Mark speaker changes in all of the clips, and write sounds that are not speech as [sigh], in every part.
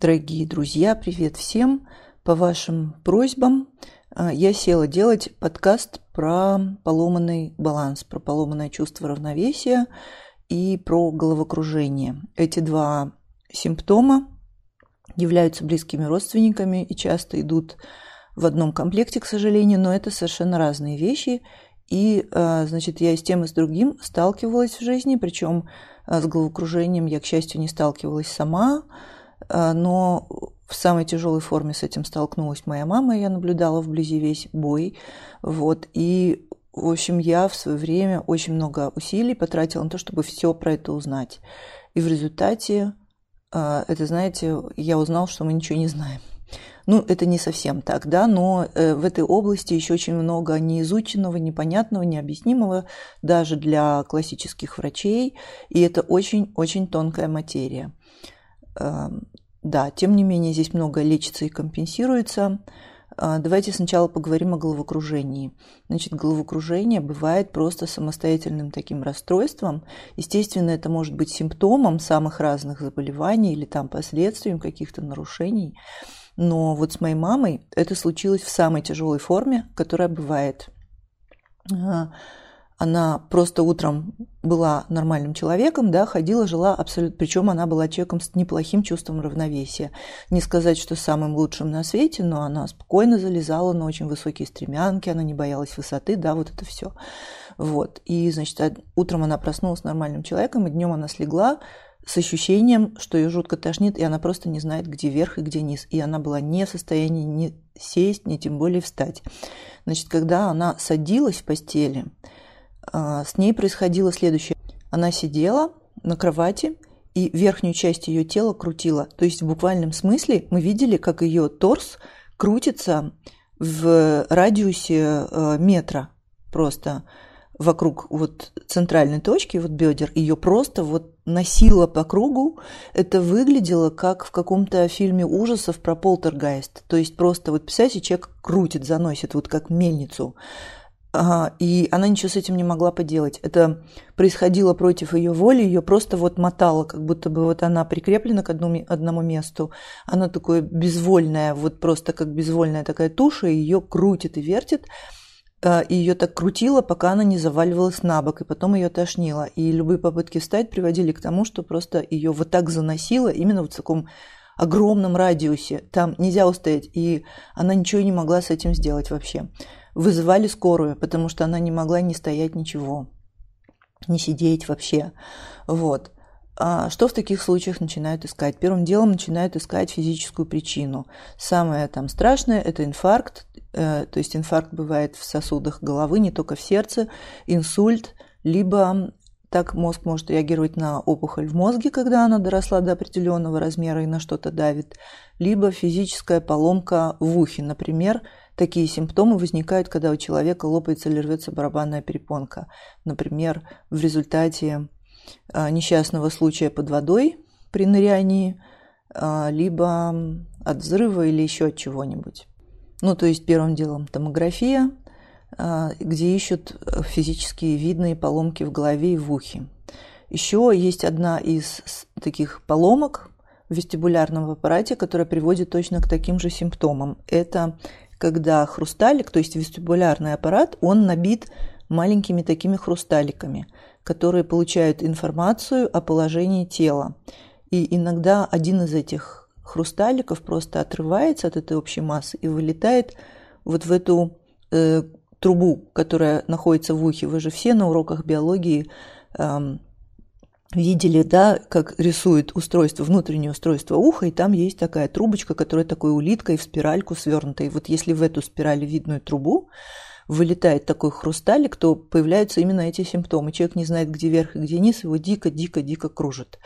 Speaker 1: Дорогие друзья, привет всем! По вашим просьбам а, я села делать подкаст про поломанный баланс, про поломанное чувство равновесия и про головокружение. Эти два симптома являются близкими родственниками и часто идут в одном комплекте, к сожалению, но это совершенно разные вещи. И, а, значит, я и с тем, и с другим сталкивалась в жизни, причем а, с головокружением я, к счастью, не сталкивалась сама, но в самой тяжелой форме с этим столкнулась моя мама, я наблюдала вблизи весь бой. Вот, и, в общем, я в свое время очень много усилий потратила на то, чтобы все про это узнать. И в результате, это, знаете, я узнал, что мы ничего не знаем. Ну, это не совсем так, да, но э, в этой области еще очень много неизученного, непонятного, необъяснимого даже для классических врачей, и это очень-очень тонкая материя. Эм, да, тем не менее, здесь много лечится и компенсируется. А, давайте сначала поговорим о головокружении. Значит, головокружение бывает просто самостоятельным таким расстройством. Естественно, это может быть симптомом самых разных заболеваний или там последствием каких-то нарушений. Но вот с моей мамой это случилось в самой тяжелой форме, которая бывает. Она просто утром была нормальным человеком, да, ходила, жила абсолютно, причем она была человеком с неплохим чувством равновесия. Не сказать, что самым лучшим на свете, но она спокойно залезала на очень высокие стремянки, она не боялась высоты, да, вот это все. Вот. И, значит, утром она проснулась нормальным человеком, и днем она слегла, с ощущением, что ее жутко тошнит, и она просто не знает, где верх и где низ. И она была не в состоянии ни сесть, ни тем более встать. Значит, когда она садилась в постели, а, с ней происходило следующее. Она сидела на кровати, и верхнюю часть ее тела крутила. То есть в буквальном смысле мы видели, как ее торс крутится в радиусе э, метра просто вокруг вот центральной точки, вот бедер, ее просто вот носила по кругу. Это выглядело как в каком-то фильме ужасов про полтергайст. То есть просто вот, представляете, человек крутит, заносит, вот как мельницу. И она ничего с этим не могла поделать. Это происходило против ее воли, ее просто вот мотало, как будто бы вот она прикреплена к одному, одному месту. Она такое безвольная, вот просто как безвольная такая туша, ее крутит и вертит. А, и ее так крутило, пока она не заваливалась на бок, и потом ее тошнило. И любые попытки встать приводили к тому, что просто ее вот так заносило именно в таком огромном радиусе. Там нельзя устоять, и она ничего не могла с этим сделать вообще. Вызывали скорую, потому что она не могла не стоять ничего, не сидеть вообще. Вот. А что в таких случаях начинают искать? Первым делом начинают искать физическую причину. Самое там страшное – это инфаркт, Э, то есть инфаркт бывает в сосудах головы, не только в сердце, инсульт, либо так мозг может реагировать на опухоль в мозге, когда она доросла до определенного размера и на что-то давит, либо физическая поломка в ухе. Например, такие симптомы возникают, когда у человека лопается или рвется барабанная перепонка. Например, в результате э, несчастного случая под водой при нырянии, э, либо от взрыва или еще от чего-нибудь. Ну, то есть первым делом томография, а, где ищут физические видные поломки в голове и в ухе. Еще есть одна из таких поломок в вестибулярном аппарате, которая приводит точно к таким же симптомам. Это когда хрусталик, то есть вестибулярный аппарат, он набит маленькими такими хрусталиками, которые получают информацию о положении тела. И иногда один из этих хрусталиков просто отрывается от этой общей массы и вылетает вот в эту э, трубу, которая находится в ухе. Вы же все на уроках биологии э, видели, да, как рисует устройство, внутреннее устройство уха, и там есть такая трубочка, которая такой улиткой в спиральку свернута. И вот если в эту спираль видную трубу вылетает такой хрусталик, то появляются именно эти симптомы. Человек не знает, где верх и где низ, его дико-дико-дико кружит.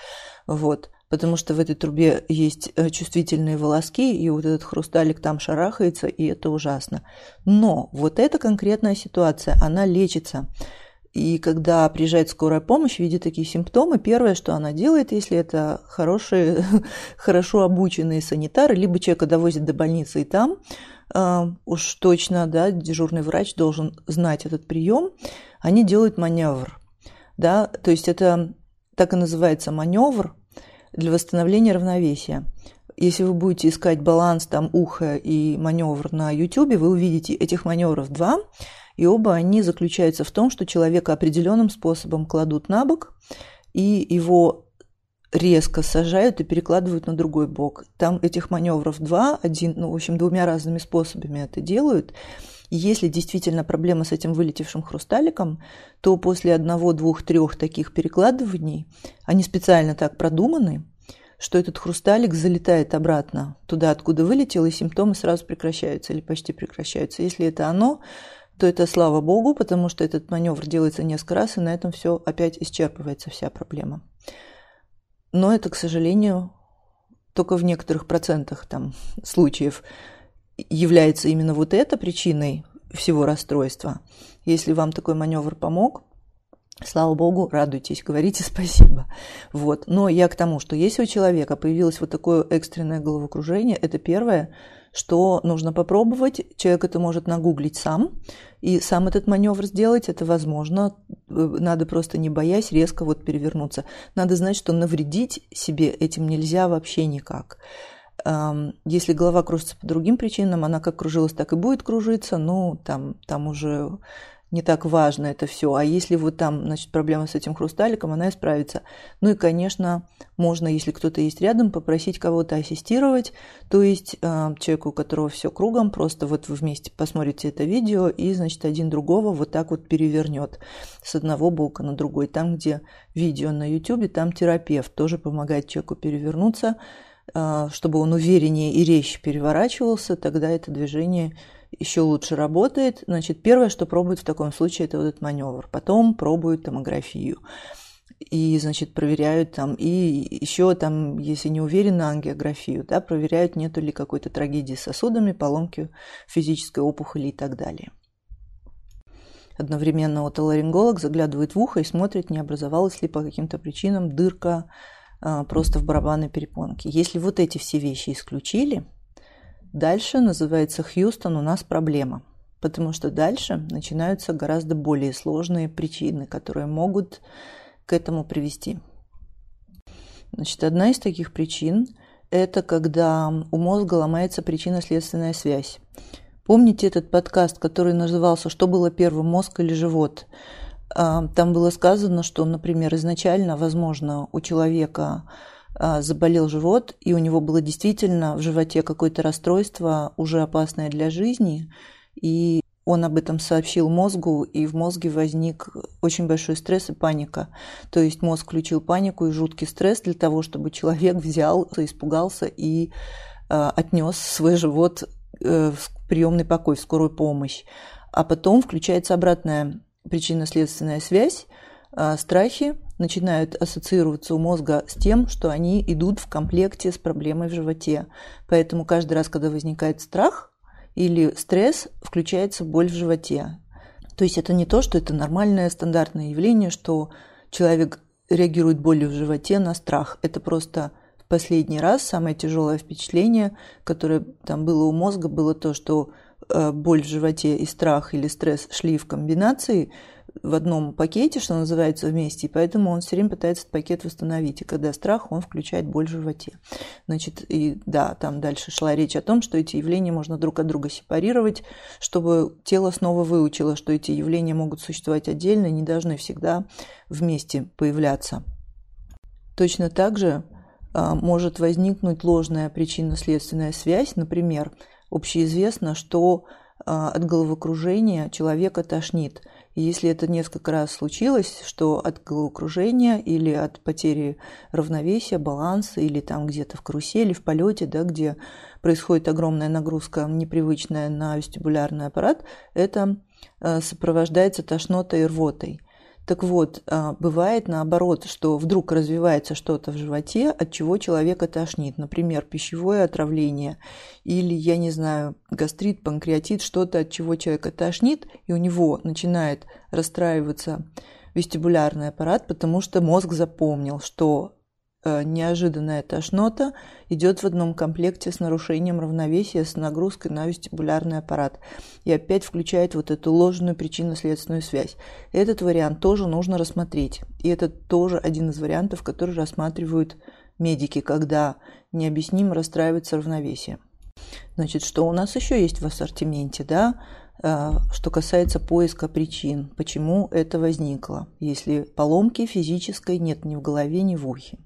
Speaker 1: Вот потому что в этой трубе есть э, чувствительные волоски, и вот этот хрусталик там шарахается, и это ужасно. Но вот эта конкретная ситуация, она лечится. И когда приезжает скорая помощь, видит такие симптомы, первое, что она делает, если это хорошие, [laughs] хорошо обученные санитары, либо человека довозят до больницы и там, э, уж точно, да, дежурный врач должен знать этот прием, они делают маневр. Да, то есть это так и называется маневр, для восстановления равновесия. если вы будете искать баланс там уха и маневр на YouTube, вы увидите этих маневров два, и оба они заключаются в том, что человека определенным способом кладут на бок, и его резко сажают и перекладывают на другой бок. Там этих маневров два, один, ну, в общем, двумя разными способами это делают. И если действительно проблема с этим вылетевшим хрусталиком, то после одного, двух, трех таких перекладываний, они специально так продуманы, что этот хрусталик залетает обратно туда, откуда вылетел, и симптомы сразу прекращаются или почти прекращаются. Если это оно, то это слава богу, потому что этот маневр делается несколько раз, и на этом все опять исчерпывается вся проблема. Но это, к сожалению, только в некоторых процентах там, случаев является именно вот эта причиной всего расстройства. Если вам такой маневр помог, Слава богу, радуйтесь, говорите [laughs] спасибо. Вот. Но я к тому, что если у человека появилось вот такое экстренное головокружение, это первое, что нужно попробовать. Человек это может нагуглить сам, и сам этот маневр сделать, это возможно. Надо просто не боясь резко вот перевернуться. Надо знать, что навредить себе этим нельзя вообще никак. Если голова кружится по другим причинам, она как кружилась, так и будет кружиться, ну, там, там уже не так важно это все. А если вот там, значит, проблема с этим хрусталиком, она исправится. Ну и, конечно, можно, если кто-то есть рядом, попросить кого-то ассистировать, то есть э, человеку, у которого все кругом, просто вот вы вместе посмотрите это видео и, значит, один другого вот так вот перевернет с одного бока на другой. Там, где видео на YouTube, там терапевт тоже помогает человеку перевернуться, э, чтобы он увереннее и резче переворачивался, тогда это движение еще лучше работает. Значит, первое, что пробуют в таком случае, это вот этот маневр. Потом пробуют томографию. И, значит, проверяют там, и еще там, если не уверены, ангиографию, да, проверяют, нету ли какой-то трагедии с сосудами, поломки физической опухоли и так далее. Одновременно отоларинголог заглядывает в ухо и смотрит, не образовалась ли по каким-то причинам дырка а, просто в барабанной перепонке. Если вот эти все вещи исключили, Дальше называется Хьюстон у нас проблема, потому что дальше начинаются гораздо более сложные причины, которые могут к этому привести. Значит, одна из таких причин – это когда у мозга ломается причинно-следственная связь. Помните этот подкаст, который назывался «Что было первым, мозг или живот?» а, Там было сказано, что, например, изначально, возможно, у человека заболел живот, и у него было действительно в животе какое-то расстройство, уже опасное для жизни, и он об этом сообщил мозгу, и в мозге возник очень большой стресс и паника. То есть мозг включил панику и жуткий стресс для того, чтобы человек взял, испугался и э, отнес свой живот э, в приемный покой, в скорую помощь. А потом включается обратная причинно-следственная связь, э, страхи, начинают ассоциироваться у мозга с тем, что они идут в комплекте с проблемой в животе. Поэтому каждый раз, когда возникает страх или стресс, включается боль в животе. То есть это не то, что это нормальное стандартное явление, что человек реагирует болью в животе на страх. Это просто в последний раз самое тяжелое впечатление, которое там было у мозга, было то, что э, боль в животе и страх или стресс шли в комбинации – в одном пакете, что называется, вместе, и поэтому он все время пытается этот пакет восстановить. И когда страх, он включает боль в животе. Значит, и да, там дальше шла речь о том, что эти явления можно друг от друга сепарировать, чтобы тело снова выучило, что эти явления могут существовать отдельно и не должны всегда вместе появляться. Точно так же а, может возникнуть ложная причинно-следственная связь. Например, общеизвестно, что а, от головокружения человека тошнит – если это несколько раз случилось, что от головокружения или от потери равновесия, баланса, или там где-то в карусели, в полете, да, где происходит огромная нагрузка непривычная на вестибулярный аппарат, это э, сопровождается тошнотой и рвотой – так вот, а, бывает наоборот, что вдруг развивается что-то в животе, от чего человека тошнит. Например, пищевое отравление или, я не знаю, гастрит, панкреатит, что-то, от чего человека тошнит, и у него начинает расстраиваться вестибулярный аппарат, потому что мозг запомнил, что неожиданная тошнота идет в одном комплекте с нарушением равновесия, с нагрузкой на вестибулярный аппарат. И опять включает вот эту ложную причинно-следственную связь. Этот вариант тоже нужно рассмотреть. И это тоже один из вариантов, который рассматривают медики, когда необъяснимо расстраивается равновесие. Значит, что у нас еще есть в ассортименте, да? А, что касается поиска причин, почему это возникло, если поломки физической нет ни в голове, ни в ухе.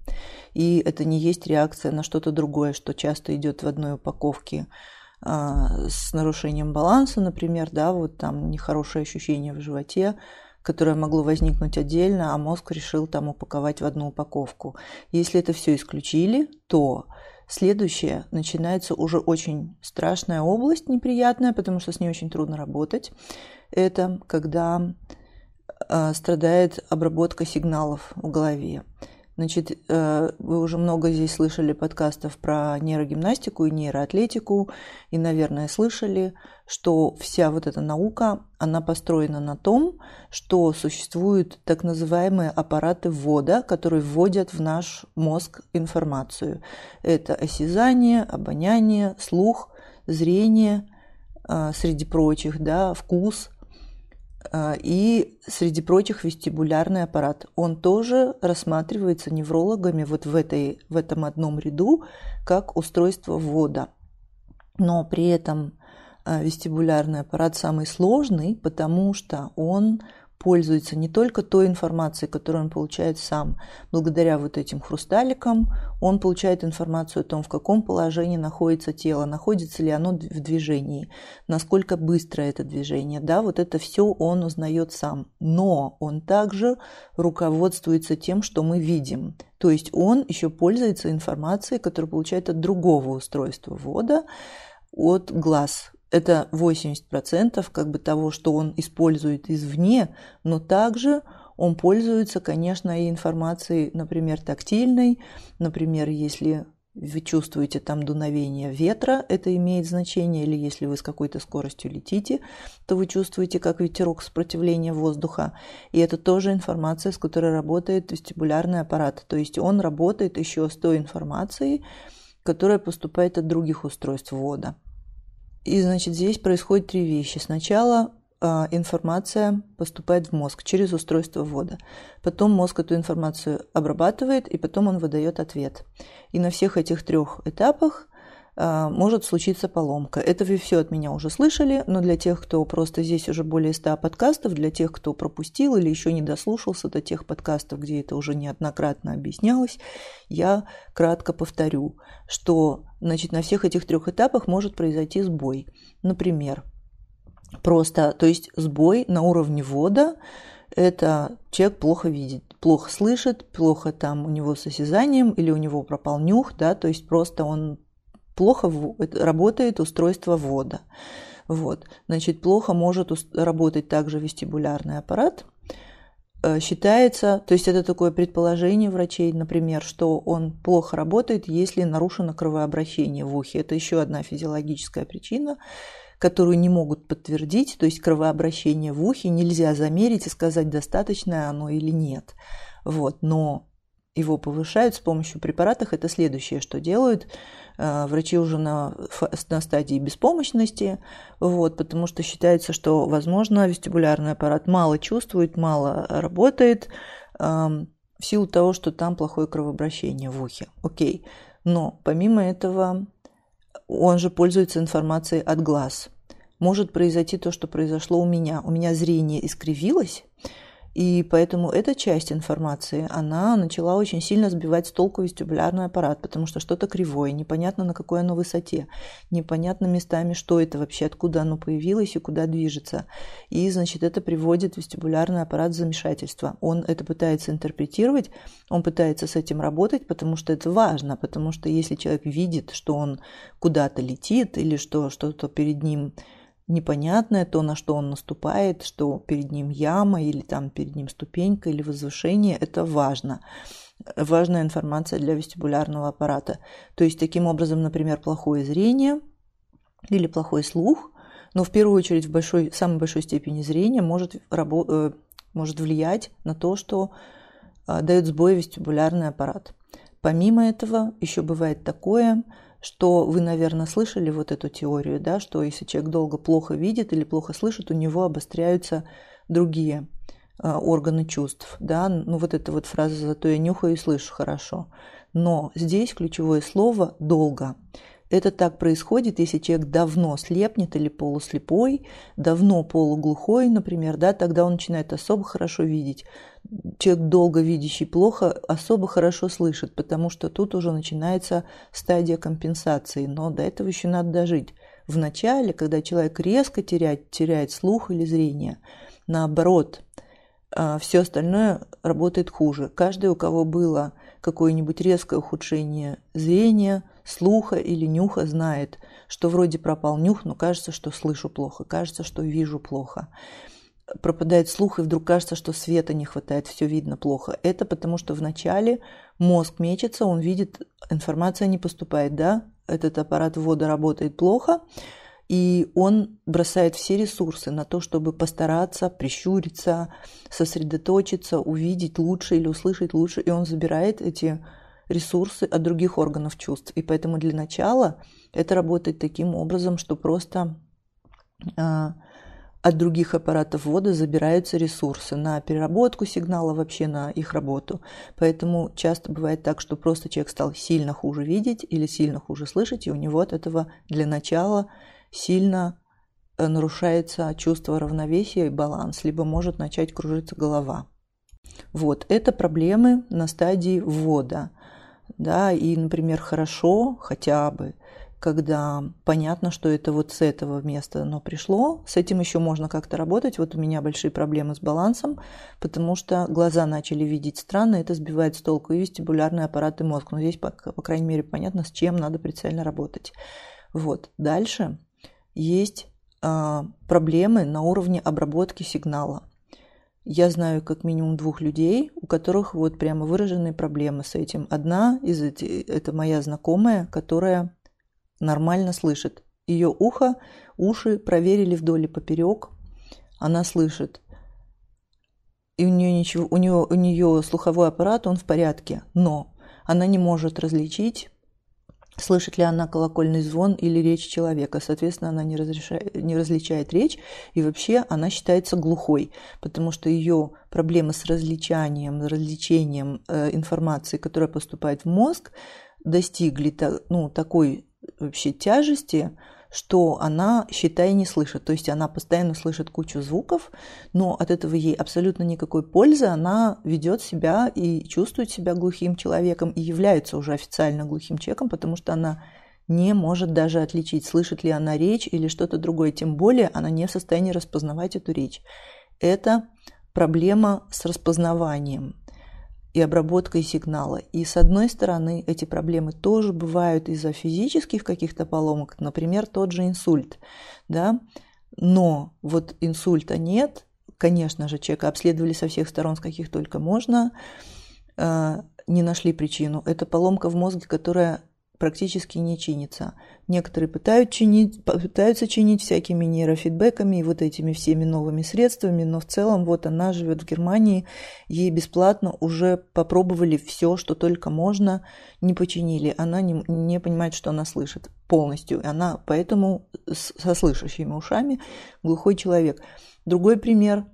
Speaker 1: И это не есть реакция на что-то другое, что часто идет в одной упаковке а, с нарушением баланса, например, да, вот там нехорошее ощущение в животе, которое могло возникнуть отдельно, а мозг решил там упаковать в одну упаковку. Если это все исключили, то Следующее начинается уже очень страшная область, неприятная, потому что с ней очень трудно работать. Это когда э, страдает обработка сигналов в голове. Значит, э, вы уже много здесь слышали подкастов про нейрогимнастику и нейроатлетику, и, наверное, слышали, что вся вот эта наука, она построена на том, что существуют так называемые аппараты ввода, которые вводят в наш мозг информацию. Это осязание, обоняние, слух, зрение, э, среди прочих, да, вкус – а, и, среди прочих, вестибулярный аппарат. Он тоже рассматривается неврологами вот в, этой, в этом одном ряду как устройство ввода. Но при этом а, вестибулярный аппарат самый сложный, потому что он пользуется не только той информацией, которую он получает сам. Благодаря вот этим хрусталикам он получает информацию о том, в каком положении находится тело, находится ли оно в движении, насколько быстро это движение. Да, вот это все он узнает сам. Но он также руководствуется тем, что мы видим. То есть он еще пользуется информацией, которую получает от другого устройства ввода, от глаз, это 80% как бы того, что он использует извне, но также он пользуется, конечно, и информацией, например, тактильной. Например, если вы чувствуете там дуновение ветра, это имеет значение, или если вы с какой-то скоростью летите, то вы чувствуете, как ветерок сопротивления воздуха. И это тоже информация, с которой работает вестибулярный аппарат. То есть он работает еще с той информацией, которая поступает от других устройств ввода. И, значит, здесь происходит три вещи. Сначала а, информация поступает в мозг через устройство ввода. Потом мозг эту информацию обрабатывает, и потом он выдает ответ. И на всех этих трех этапах может случиться поломка. Это вы все от меня уже слышали, но для тех, кто просто здесь уже более 100 подкастов, для тех, кто пропустил или еще не дослушался до тех подкастов, где это уже неоднократно объяснялось, я кратко повторю, что значит, на всех этих трех этапах может произойти сбой. Например, просто, то есть сбой на уровне ввода, это человек плохо видит, плохо слышит, плохо там у него с осязанием или у него пропал нюх, да, то есть просто он плохо работает устройство ввода. Вот. Значит, плохо может работать также вестибулярный аппарат. Э, считается, то есть это такое предположение врачей, например, что он плохо работает, если нарушено кровообращение в ухе. Это еще одна физиологическая причина, которую не могут подтвердить. То есть кровообращение в ухе нельзя замерить и сказать, достаточно оно или нет. Вот. Но его повышают с помощью препаратов. Это следующее, что делают. Э, врачи уже на, на стадии беспомощности, вот, потому что считается, что, возможно, вестибулярный аппарат мало чувствует, мало работает, эм, в силу того, что там плохое кровообращение в ухе. Окей. Но помимо этого, он же пользуется информацией от глаз. Может произойти то, что произошло у меня. У меня зрение искривилось, и поэтому эта часть информации, она начала очень сильно сбивать с толку вестибулярный аппарат, потому что что-то кривое, непонятно на какой оно высоте, непонятно местами, что это вообще, откуда оно появилось и куда движется. И, значит, это приводит вестибулярный аппарат в замешательство. Он это пытается интерпретировать, он пытается с этим работать, потому что это важно, потому что если человек видит, что он куда-то летит или что что-то перед ним непонятное, то, на что он наступает, что перед ним яма или там перед ним ступенька или возвышение, это важно. Важная информация для вестибулярного аппарата. То есть, таким образом, например, плохое зрение или плохой слух, но в первую очередь в большой, самой большой степени зрения может, рабо- э, может влиять на то, что э, дает сбой вестибулярный аппарат. Помимо этого, еще бывает такое, что вы, наверное, слышали вот эту теорию, да, что если человек долго плохо видит или плохо слышит, у него обостряются другие э, органы чувств, да, ну вот эта вот фраза «зато я нюхаю и слышу хорошо». Но здесь ключевое слово «долго». Это так происходит, если человек давно слепнет или полуслепой, давно полуглухой, например, да, тогда он начинает особо хорошо видеть. Человек долго видящий плохо особо хорошо слышит, потому что тут уже начинается стадия компенсации, но до этого еще надо дожить. В начале, когда человек резко теряет, теряет слух или зрение, наоборот, а, все остальное работает хуже. Каждый, у кого было какое-нибудь резкое ухудшение зрения, слуха или нюха знает, что вроде пропал нюх, но кажется, что слышу плохо, кажется, что вижу плохо. Пропадает слух, и вдруг кажется, что света не хватает, все видно плохо. Это потому, что вначале мозг мечется, он видит, информация не поступает, да, этот аппарат ввода работает плохо, и он бросает все ресурсы на то, чтобы постараться, прищуриться, сосредоточиться, увидеть лучше или услышать лучше, и он забирает эти ресурсы от других органов чувств. И поэтому для начала это работает таким образом, что просто э, от других аппаратов ввода забираются ресурсы на переработку сигнала, вообще на их работу. Поэтому часто бывает так, что просто человек стал сильно хуже видеть или сильно хуже слышать, и у него от этого для начала сильно э, нарушается чувство равновесия и баланс, либо может начать кружиться голова. Вот, это проблемы на стадии ввода да, и, например, хорошо хотя бы, когда понятно, что это вот с этого места оно пришло, с этим еще можно как-то работать. Вот у меня большие проблемы с балансом, потому что глаза начали видеть странно, это сбивает с толку и вестибулярный аппарат и мозг. Но здесь, по, по крайней мере, понятно, с чем надо прицельно работать. Вот. Дальше есть э, проблемы на уровне обработки сигнала. Я знаю как минимум двух людей, у которых вот прямо выраженные проблемы с этим. Одна из этих, это моя знакомая, которая нормально слышит. Ее ухо, уши проверили вдоль и поперек. Она слышит. И у нее ничего, у нее, у нее слуховой аппарат, он в порядке, но она не может различить слышит ли она колокольный звон или речь человека. Соответственно, она не, разрешает, не различает речь, и вообще она считается глухой, потому что ее проблемы с различанием, различением э, информации, которая поступает в мозг, достигли ну, такой вообще тяжести, что она, считай, не слышит. То есть она постоянно слышит кучу звуков, но от этого ей абсолютно никакой пользы. Она ведет себя и чувствует себя глухим человеком и является уже официально глухим человеком, потому что она не может даже отличить, слышит ли она речь или что-то другое. Тем более она не в состоянии распознавать эту речь. Это проблема с распознаванием и обработкой сигнала. И с одной стороны, эти проблемы тоже бывают из-за физических каких-то поломок, например, тот же инсульт, да, но вот инсульта нет, конечно же, человека обследовали со всех сторон, с каких только можно, э, не нашли причину. Это поломка в мозге, которая практически не чинится. Некоторые пытаются чинить, пытаются чинить всякими нейрофидбэками и вот этими всеми новыми средствами, но в целом вот она живет в Германии, ей бесплатно уже попробовали все, что только можно, не починили. Она не, не понимает, что она слышит полностью. Она поэтому со слышащими ушами глухой человек. Другой пример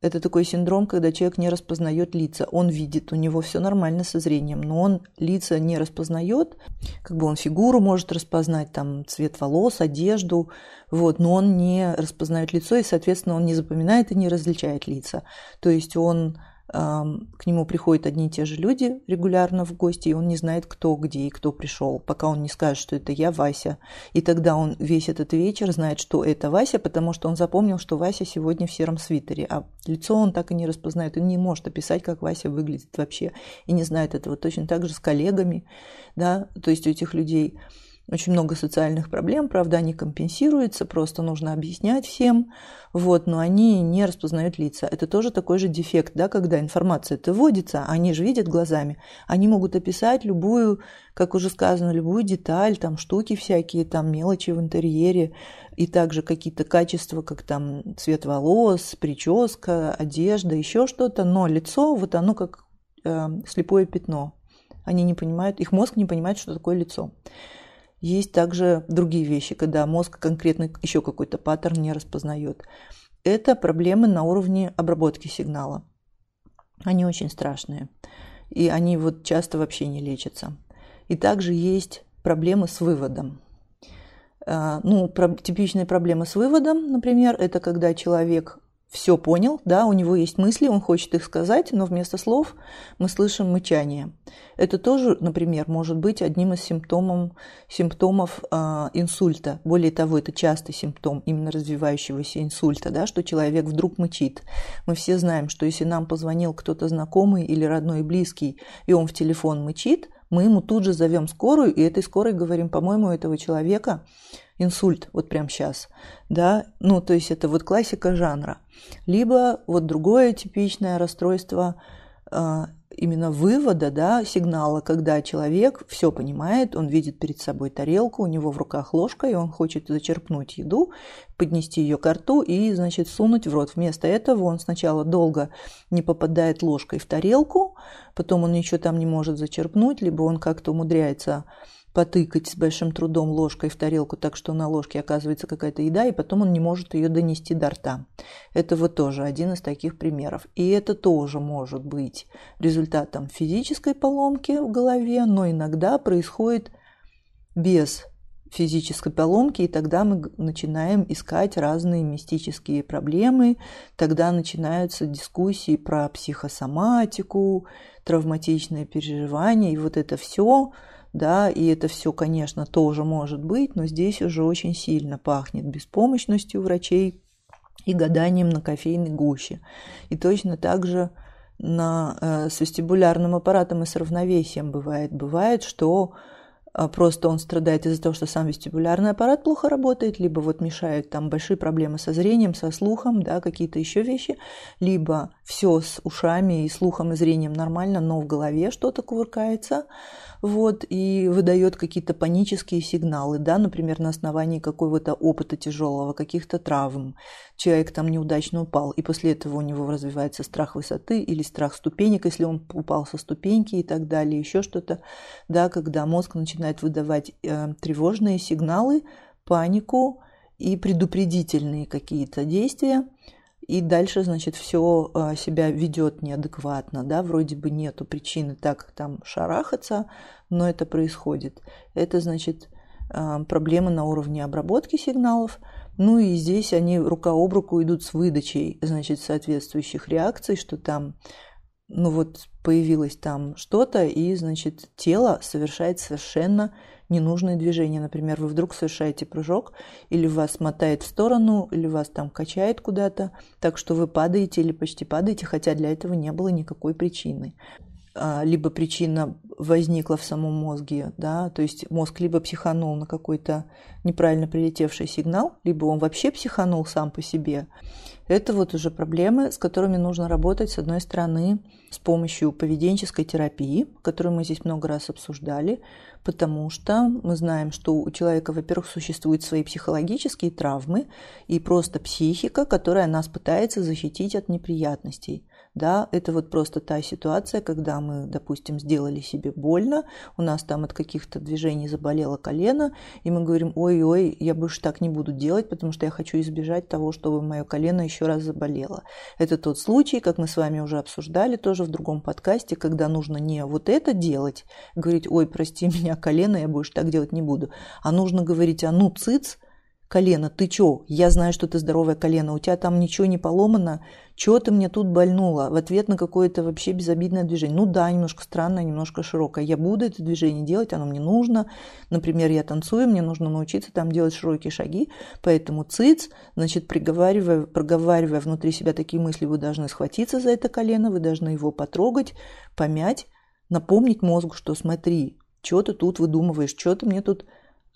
Speaker 1: это такой синдром, когда человек не распознает лица. Он видит, у него все нормально со зрением, но он лица не распознает. Как бы он фигуру может распознать, там цвет волос, одежду, вот, но он не распознает лицо, и, соответственно, он не запоминает и не различает лица. То есть он к нему приходят одни и те же люди регулярно в гости, и он не знает, кто где и кто пришел, пока он не скажет, что это я, Вася. И тогда он весь этот вечер знает, что это Вася, потому что он запомнил, что Вася сегодня в сером свитере, а лицо он так и не распознает, он не может описать, как Вася выглядит вообще, и не знает этого. Точно так же с коллегами, да, то есть у этих людей очень много социальных проблем, правда, они компенсируются, просто нужно объяснять всем, вот, но они не распознают лица. Это тоже такой же дефект, да, когда информация это вводится, они же видят глазами, они могут описать любую, как уже сказано, любую деталь, там штуки всякие, там мелочи в интерьере, и также какие-то качества, как там цвет волос, прическа, одежда, еще что-то, но лицо, вот оно как э, слепое пятно. Они не понимают, их мозг не понимает, что такое лицо. Есть также другие вещи, когда мозг конкретно еще какой-то паттерн не распознает. Это проблемы на уровне обработки сигнала. Они очень страшные. и они вот часто вообще не лечатся. И также есть проблемы с выводом. А, ну, типичные проблемы с выводом, например, это когда человек все понял, да, у него есть мысли, он хочет их сказать, но вместо слов мы слышим мычание. Это тоже, например, может быть одним из симптомов, симптомов э, инсульта. Более того, это частый симптом именно развивающегося инсульта, да, что человек вдруг мычит. Мы все знаем, что если нам позвонил кто-то знакомый или родной и близкий, и он в телефон мычит, мы ему тут же зовем скорую, и этой скорой говорим, по-моему, у этого человека инсульт вот прямо сейчас, да, ну, то есть это вот классика жанра. Либо вот другое типичное расстройство именно вывода, да, сигнала, когда человек все понимает, он видит перед собой тарелку, у него в руках ложка, и он хочет зачерпнуть еду, поднести ее к рту и, значит, сунуть в рот. Вместо этого он сначала долго не попадает ложкой в тарелку, потом он ничего там не может зачерпнуть, либо он как-то умудряется потыкать с большим трудом ложкой в тарелку так, что на ложке оказывается какая-то еда, и потом он не может ее донести до рта. Это вот тоже один из таких примеров. И это тоже может быть результатом физической поломки в голове, но иногда происходит без физической поломки, и тогда мы начинаем искать разные мистические проблемы, тогда начинаются дискуссии про психосоматику, травматичные переживания, и вот это все – да, и это все, конечно, тоже может быть, но здесь уже очень сильно пахнет беспомощностью врачей и гаданием на кофейной гуще. И точно так же на, э, с вестибулярным аппаратом и с равновесием бывает. Бывает, что а, просто он страдает из-за того, что сам вестибулярный аппарат плохо работает, либо вот мешают там большие проблемы со зрением, со слухом, да, какие-то еще вещи, либо все с ушами и слухом и зрением нормально, но в голове что-то кувыркается, вот, и выдает какие-то панические сигналы, да, например, на основании какого-то опыта тяжелого, каких-то травм. Человек там неудачно упал, и после этого у него развивается страх высоты или страх ступенек, если он упал со ступеньки и так далее, еще что-то, да, когда мозг начинает выдавать э, тревожные сигналы, панику и предупредительные какие-то действия, и дальше, значит, все а, себя ведет неадекватно, да, вроде бы нету причины так там шарахаться, но это происходит. Это, значит, а, проблемы на уровне обработки сигналов, ну и здесь они рука об руку идут с выдачей, значит, соответствующих реакций, что там, ну вот появилось там что-то, и, значит, тело совершает совершенно ненужные движения. Например, вы вдруг совершаете прыжок, или вас мотает в сторону, или вас там качает куда-то, так что вы падаете или почти падаете, хотя для этого не было никакой причины. А, либо причина возникла в самом мозге, да, то есть мозг либо психанул на какой-то неправильно прилетевший сигнал, либо он вообще психанул сам по себе. Это вот уже проблемы, с которыми нужно работать, с одной стороны, с помощью поведенческой терапии, которую мы здесь много раз обсуждали, потому что мы знаем, что у человека, во-первых, существуют свои психологические травмы и просто психика, которая нас пытается защитить от неприятностей. Да, это вот просто та ситуация, когда мы, допустим, сделали себе больно, у нас там от каких-то движений заболело колено, и мы говорим, ой-ой, я больше так не буду делать, потому что я хочу избежать того, чтобы мое колено еще раз заболело. Это тот случай, как мы с вами уже обсуждали тоже в другом подкасте, когда нужно не вот это делать, говорить, ой, прости [laughs] меня, колено, я больше так делать не буду, а нужно говорить, а ну, цыц, колено, ты чё? Я знаю, что ты здоровое колено, у тебя там ничего не поломано, чё ты мне тут больнула? В ответ на какое-то вообще безобидное движение. Ну да, немножко странное, немножко широкое. Я буду это движение делать, оно мне нужно. Например, я танцую, мне нужно научиться там делать широкие шаги, поэтому циц, значит, приговаривая, проговаривая внутри себя такие мысли, вы должны схватиться за это колено, вы должны его потрогать, помять, напомнить мозгу, что смотри, что ты тут выдумываешь, что ты мне тут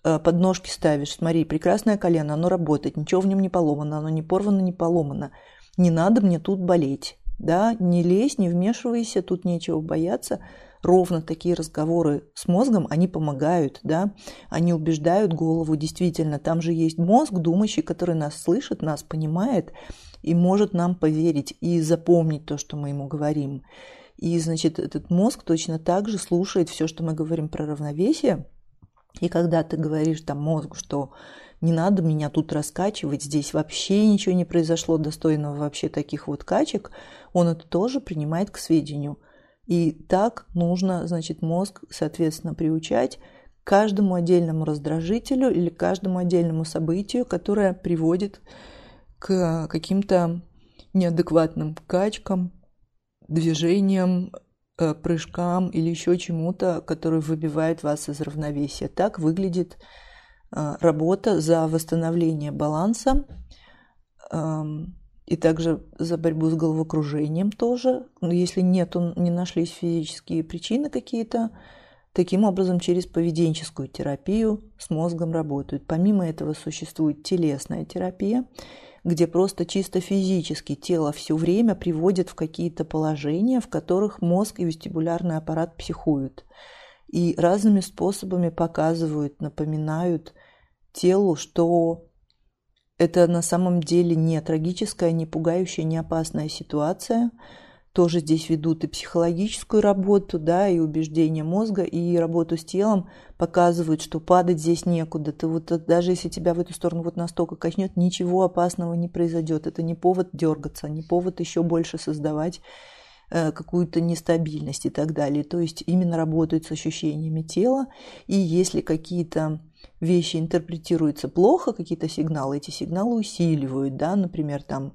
Speaker 1: подножки ставишь, смотри, прекрасное колено, оно работает, ничего в нем не поломано, оно не порвано, не поломано. Не надо мне тут болеть, да, не лезь, не вмешивайся, тут нечего бояться. Ровно такие разговоры с мозгом, они помогают, да, они убеждают голову, действительно, там же есть мозг думающий, который нас слышит, нас понимает и может нам поверить и запомнить то, что мы ему говорим. И, значит, этот мозг точно так же слушает все, что мы говорим про равновесие, и когда ты говоришь там мозгу, что не надо меня тут раскачивать, здесь вообще ничего не произошло достойного вообще таких вот качек, он это тоже принимает к сведению. И так нужно, значит, мозг, соответственно, приучать каждому отдельному раздражителю или каждому отдельному событию, которое приводит к каким-то неадекватным качкам, движениям, прыжкам или еще чему-то, который выбивает вас из равновесия. Так выглядит э, работа за восстановление баланса эм, и также за борьбу с головокружением тоже. Но если нет, не нашлись физические причины какие-то, таким образом через поведенческую терапию с мозгом работают. Помимо этого существует телесная терапия – где просто чисто физически тело все время приводит в какие-то положения, в которых мозг и вестибулярный аппарат психуют. И разными способами показывают, напоминают телу, что это на самом деле не трагическая, не пугающая, не опасная ситуация – тоже здесь ведут и психологическую работу, да, и убеждение мозга, и работу с телом, показывают, что падать здесь некуда. Ты вот даже если тебя в эту сторону вот настолько качнет, ничего опасного не произойдет. Это не повод дергаться, не повод еще больше создавать э, какую-то нестабильность и так далее. То есть именно работают с ощущениями тела, и если какие-то вещи интерпретируются плохо, какие-то сигналы, эти сигналы усиливают, да, например, там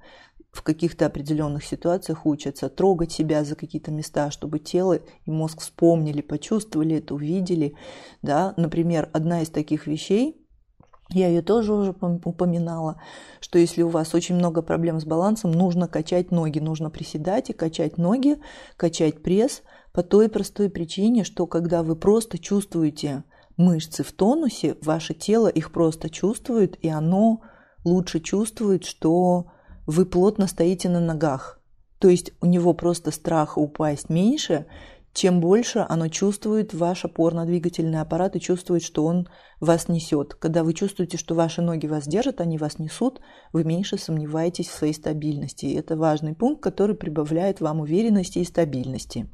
Speaker 1: в каких-то определенных ситуациях учатся трогать себя за какие-то места, чтобы тело и мозг вспомнили, почувствовали это, увидели. Да? Например, одна из таких вещей, я ее тоже уже упоминала, что если у вас очень много проблем с балансом, нужно качать ноги, нужно приседать и качать ноги, качать пресс по той простой причине, что когда вы просто чувствуете мышцы в тонусе, ваше тело их просто чувствует, и оно лучше чувствует, что вы плотно стоите на ногах. То есть у него просто страха упасть меньше, чем больше оно чувствует ваш опорно-двигательный аппарат и чувствует, что он вас несет. Когда вы чувствуете, что ваши ноги вас держат, они вас несут, вы меньше сомневаетесь в своей стабильности. И это важный пункт, который прибавляет вам уверенности и стабильности.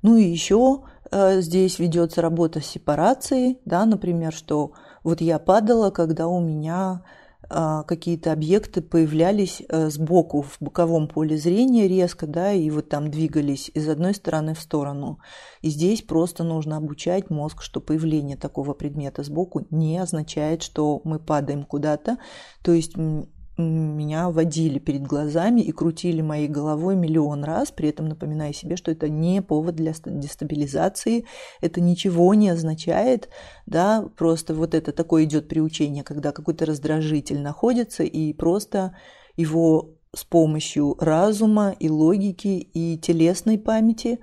Speaker 1: Ну и еще э, здесь ведется работа с сепарацией, да, например, что вот я падала, когда у меня какие-то объекты появлялись э, сбоку в боковом поле зрения резко, да, и вот там двигались из одной стороны в сторону. И здесь просто нужно обучать мозг, что появление такого предмета сбоку не означает, что мы падаем куда-то. То есть меня водили перед глазами и крутили моей головой миллион раз, при этом напоминая себе, что это не повод для дестабилизации, это ничего не означает, да, просто вот это такое идет приучение, когда какой-то раздражитель находится и просто его с помощью разума и логики и телесной памяти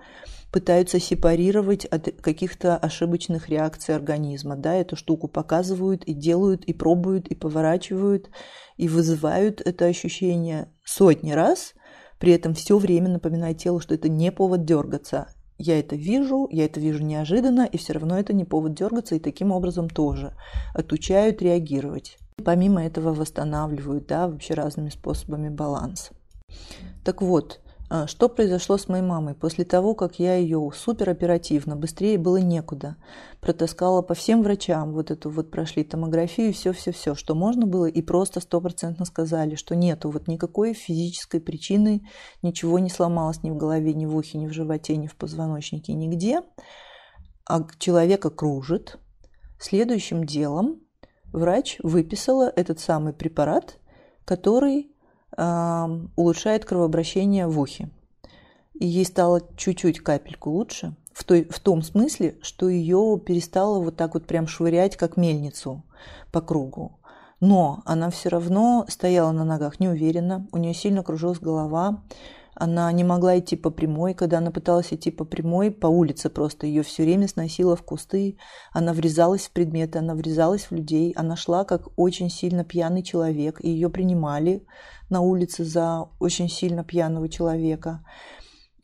Speaker 1: пытаются сепарировать от каких-то ошибочных реакций организма. Да, эту штуку показывают и делают, и пробуют, и поворачивают, и вызывают это ощущение сотни раз, при этом все время напоминая телу, что это не повод дергаться. Я это вижу, я это вижу неожиданно, и все равно это не повод дергаться, и таким образом тоже отучают реагировать. Помимо этого восстанавливают, да, вообще разными способами баланс. Так вот, что произошло с моей мамой? После того, как я ее супер оперативно, быстрее было некуда, протаскала по всем врачам, вот эту вот прошли томографию, все-все-все, что можно было, и просто стопроцентно сказали, что нету вот никакой физической причины, ничего не сломалось ни в голове, ни в ухе, ни в животе, ни в позвоночнике, нигде, а человека кружит. Следующим делом врач выписала этот самый препарат, который улучшает кровообращение в ухе. И ей стало чуть-чуть капельку лучше, в, той, в том смысле, что ее перестало вот так вот прям швырять, как мельницу по кругу. Но она все равно стояла на ногах неуверенно, у нее сильно кружилась голова, она не могла идти по прямой. Когда она пыталась идти по прямой, по улице просто ее все время сносило в кусты. Она врезалась в предметы, она врезалась в людей. Она шла как очень сильно пьяный человек. И ее принимали на улице за очень сильно пьяного человека.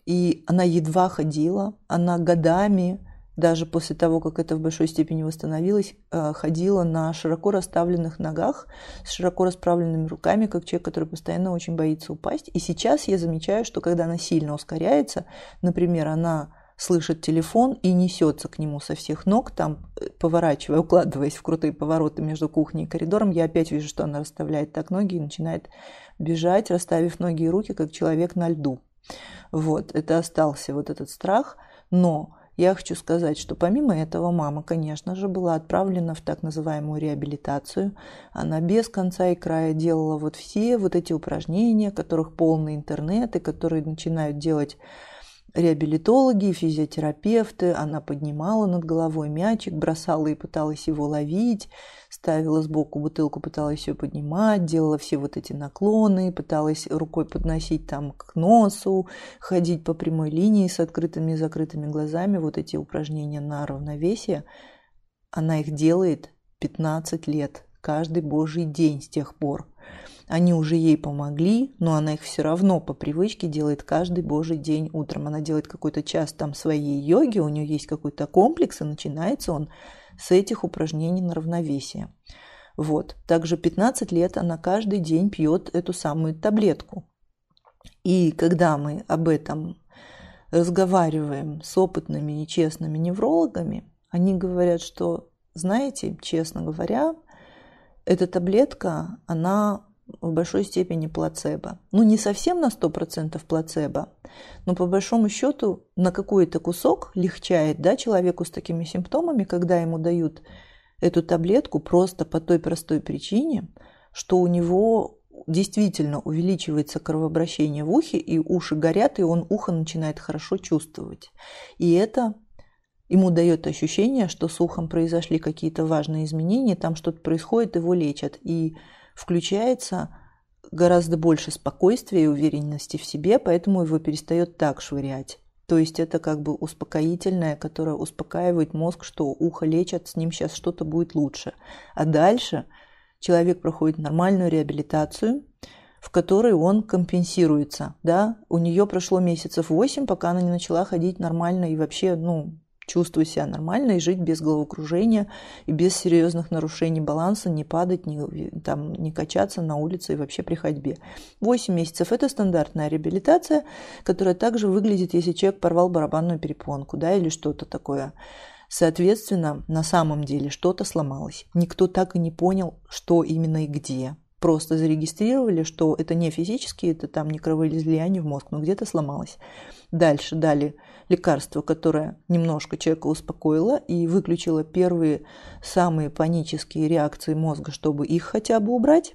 Speaker 1: И она едва ходила. Она годами даже после того, как это в большой степени восстановилось, э, ходила на широко расставленных ногах, с широко расправленными руками, как человек, который постоянно очень боится упасть. И сейчас я замечаю, что когда она сильно ускоряется, например, она слышит телефон и несется к нему со всех ног, там, э, поворачивая, укладываясь в крутые повороты между кухней и коридором, я опять вижу, что она расставляет так ноги и начинает бежать, расставив ноги и руки, как человек на льду. Вот, это остался вот этот страх, но я хочу сказать, что помимо этого мама, конечно же, была отправлена в так называемую реабилитацию. Она без конца и края делала вот все вот эти упражнения, которых полный интернет, и которые начинают делать реабилитологи, физиотерапевты. Она поднимала над головой мячик, бросала и пыталась его ловить, ставила сбоку бутылку, пыталась ее поднимать, делала все вот эти наклоны, пыталась рукой подносить там к носу, ходить по прямой линии с открытыми и закрытыми глазами. Вот эти упражнения на равновесие. Она их делает 15 лет, каждый божий день с тех пор. Они уже ей помогли, но она их все равно по привычке делает каждый божий день утром. Она делает какой-то час там своей йоги, у нее есть какой-то комплекс, и начинается он с этих упражнений на равновесие. Вот. Также 15 лет она каждый день пьет эту самую таблетку. И когда мы об этом разговариваем с опытными и честными неврологами, они говорят, что, знаете, честно говоря, эта таблетка, она в большой степени плацебо. Ну, не совсем на 100% плацебо, но по большому счету на какой-то кусок легчает да, человеку с такими симптомами, когда ему дают эту таблетку просто по той простой причине, что у него действительно увеличивается кровообращение в ухе, и уши горят, и он ухо начинает хорошо чувствовать. И это ему дает ощущение, что с ухом произошли какие-то важные изменения, там что-то происходит, его лечат. И включается гораздо больше спокойствия и уверенности в себе, поэтому его перестает так швырять. То есть это как бы успокоительное, которое успокаивает мозг, что ухо лечат, с ним сейчас что-то будет лучше. А дальше человек проходит нормальную реабилитацию, в которой он компенсируется. Да? У нее прошло месяцев 8, пока она не начала ходить нормально и вообще ну, чувствовать себя нормально и жить без головокружения и без серьезных нарушений баланса, не падать, не, там, не качаться на улице и вообще при ходьбе. 8 месяцев – это стандартная реабилитация, которая также выглядит, если человек порвал барабанную перепонку да, или что-то такое. Соответственно, на самом деле что-то сломалось. Никто так и не понял, что именно и где. Просто зарегистрировали, что это не физически, это там не кровоизлияние в мозг, но где-то сломалось. Дальше дали лекарство, которое немножко человека успокоило и выключило первые самые панические реакции мозга, чтобы их хотя бы убрать.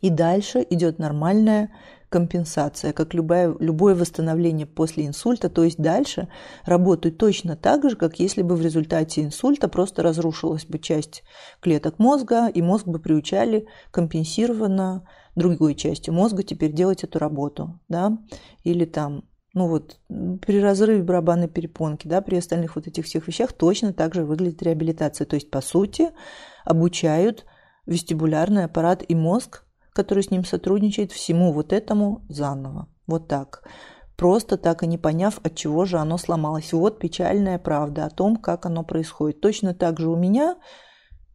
Speaker 1: И дальше идет нормальная компенсация, как любое, любое восстановление после инсульта. То есть дальше работают точно так же, как если бы в результате инсульта просто разрушилась бы часть клеток мозга, и мозг бы приучали компенсированно другой частью мозга теперь делать эту работу. Да? Или там ну вот при разрыве барабанной перепонки, да, при остальных вот этих всех вещах точно так же выглядит реабилитация. То есть, по сути, обучают вестибулярный аппарат и мозг, который с ним сотрудничает, всему вот этому заново. Вот так. Просто так и не поняв, от чего же оно сломалось. Вот печальная правда о том, как оно происходит. Точно так же у меня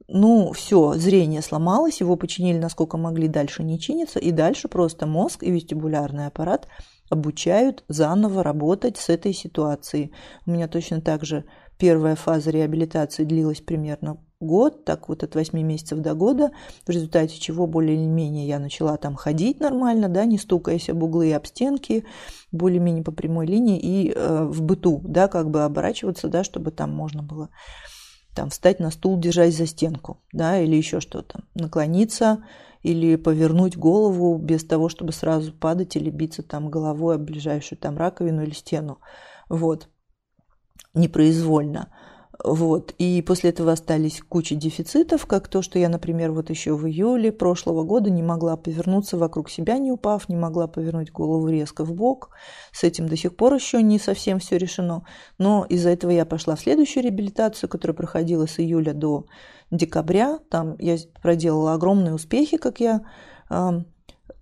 Speaker 1: ну, все, зрение сломалось, его починили насколько могли, дальше не чинится, и дальше просто мозг и вестибулярный аппарат обучают заново работать с этой ситуацией. У меня точно так же первая фаза реабилитации длилась примерно год, так вот от 8 месяцев до года, в результате чего более-менее я начала там ходить нормально, да, не стукаясь об углы и об стенки, более-менее по прямой линии и э, в быту, да, как бы оборачиваться, да, чтобы там можно было там встать на стул, держась за стенку, да, или еще что-то, наклониться, или повернуть голову без того, чтобы сразу падать или биться там головой об ближайшую там раковину или стену. Вот. Непроизвольно. Вот. И после этого остались куча дефицитов, как то, что я, например, вот еще в июле прошлого года не могла повернуться вокруг себя, не упав, не могла повернуть голову резко в бок. С этим до сих пор еще не совсем все решено. Но из-за этого я пошла в следующую реабилитацию, которая проходила с июля до декабря. Там я проделала огромные успехи, как я э,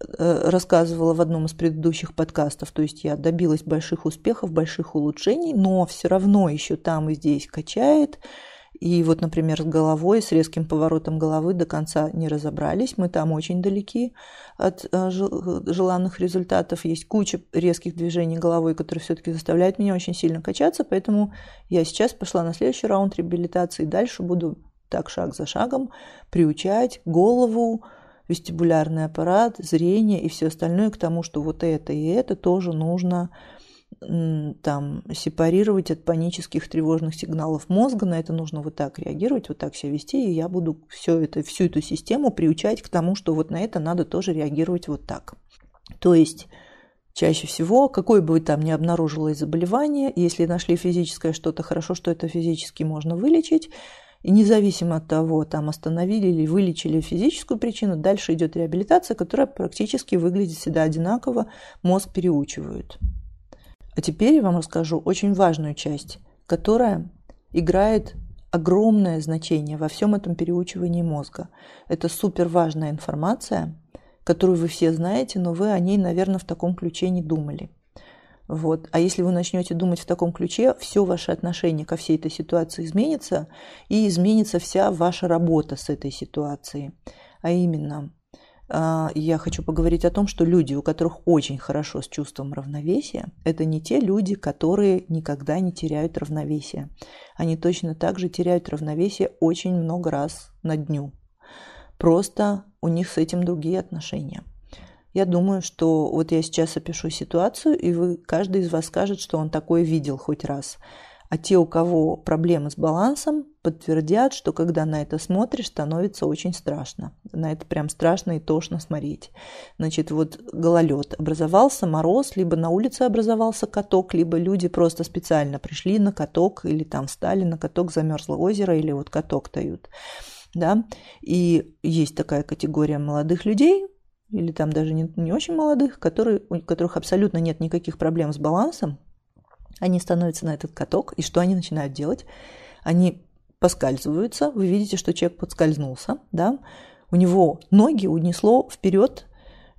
Speaker 1: рассказывала в одном из предыдущих подкастов. То есть я добилась больших успехов, больших улучшений, но все равно еще там и здесь качает. И вот, например, с головой, с резким поворотом головы до конца не разобрались. Мы там очень далеки от э, желанных результатов. Есть куча резких движений головой, которые все-таки заставляют меня очень сильно качаться. Поэтому я сейчас пошла на следующий раунд реабилитации. Дальше буду так шаг за шагом приучать голову, вестибулярный аппарат, зрение и все остальное к тому, что вот это и это тоже нужно там сепарировать от панических тревожных сигналов мозга, на это нужно вот так реагировать, вот так себя вести, и я буду все это, всю эту систему приучать к тому, что вот на это надо тоже реагировать вот так. То есть чаще всего, какое бы там ни обнаружилось заболевание, если нашли физическое что-то, хорошо, что это физически можно вылечить, и независимо от того, там остановили или вылечили физическую причину, дальше идет реабилитация, которая практически выглядит всегда одинаково, мозг переучивают. А теперь я вам расскажу очень важную часть, которая играет огромное значение во всем этом переучивании мозга. Это супер важная информация, которую вы все знаете, но вы о ней, наверное, в таком ключе не думали. Вот. А если вы начнете думать в таком ключе, все ваше отношение ко всей этой ситуации изменится, и изменится вся ваша работа с этой ситуацией. А именно, а, я хочу поговорить о том, что люди, у которых очень хорошо с чувством равновесия, это не те люди, которые никогда не теряют равновесие. Они точно так же теряют равновесие очень много раз на дню. Просто у них с этим другие отношения. Я думаю, что вот я сейчас опишу ситуацию, и вы, каждый из вас скажет, что он такое видел хоть раз. А те, у кого проблемы с балансом, подтвердят, что когда на это смотришь, становится очень страшно. На это прям страшно и тошно смотреть. Значит, вот гололед. Образовался мороз, либо на улице образовался каток, либо люди просто специально пришли на каток или там встали на каток, замерзло озеро или вот каток тают. Да? И есть такая категория молодых людей, или там даже не, не очень молодых, которые, у которых абсолютно нет никаких проблем с балансом, они становятся на этот каток, и что они начинают делать? Они поскальзываются, вы видите, что человек подскользнулся, да, у него ноги унесло вперед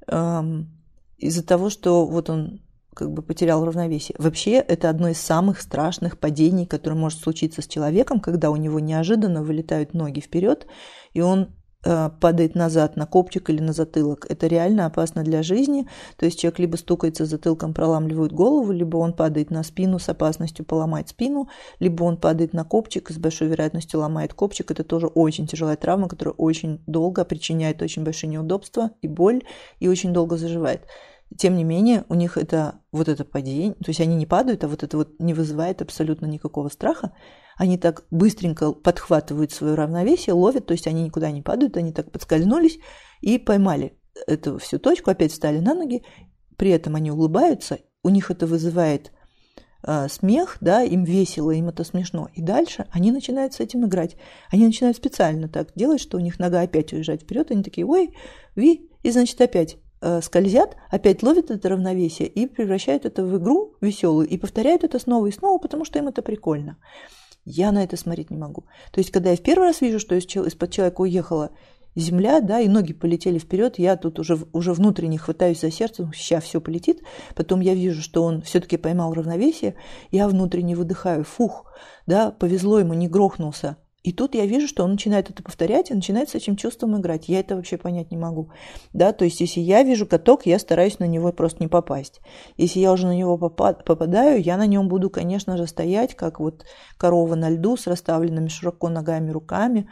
Speaker 1: эм, из-за того, что вот он как бы потерял равновесие. Вообще, это одно из самых страшных падений, которое может случиться с человеком, когда у него неожиданно вылетают ноги вперед, и он падает назад на копчик или на затылок. Это реально опасно для жизни. То есть человек либо стукается затылком, проламливает голову, либо он падает на спину с опасностью поломать спину, либо он падает на копчик и с большой вероятностью ломает копчик. Это тоже очень тяжелая травма, которая очень долго причиняет очень большие неудобства и боль, и очень долго заживает. Тем не менее, у них это вот это падение, то есть они не падают, а вот это вот не вызывает абсолютно никакого страха. Они так быстренько подхватывают свое равновесие, ловят, то есть они никуда не падают, они так подскользнулись и поймали эту всю точку, опять встали на ноги, при этом они улыбаются, у них это вызывает э, смех, да, им весело, им это смешно. И дальше они начинают с этим играть. Они начинают специально так делать, что у них нога опять уезжает вперед, они такие, ой, ви, и значит опять Э, скользят, опять ловят это равновесие и превращают это в игру веселую и повторяют это снова и снова, потому что им это прикольно. Я на это смотреть не могу. То есть, когда я в первый раз вижу, что из-под человека уехала земля, да, и ноги полетели вперед, я тут уже, уже внутренне хватаюсь за сердце, сейчас все полетит, потом я вижу, что он все-таки поймал равновесие, я внутренне выдыхаю, фух, да, повезло ему, не грохнулся, и тут я вижу, что он начинает это повторять и начинает с этим чувством играть. Я это вообще понять не могу. Да, то есть, если я вижу каток, я стараюсь на него просто не попасть. Если я уже на него попадаю, я на нем буду, конечно же, стоять, как вот корова на льду с расставленными широко ногами, руками.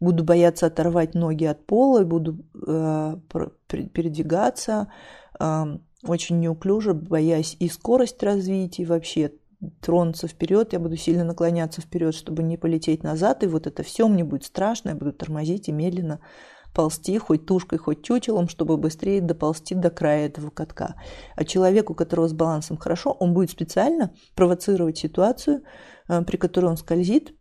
Speaker 1: Буду бояться оторвать ноги от пола, буду э, передвигаться э, очень неуклюже, боясь и скорость развить, и вообще тронуться вперед, я буду сильно наклоняться вперед, чтобы не полететь назад, и вот это все мне будет страшно, я буду тормозить и медленно ползти хоть тушкой, хоть тютелом, чтобы быстрее доползти до края этого катка. А человек, у которого с балансом хорошо, он будет специально провоцировать ситуацию, э, при которой он скользит,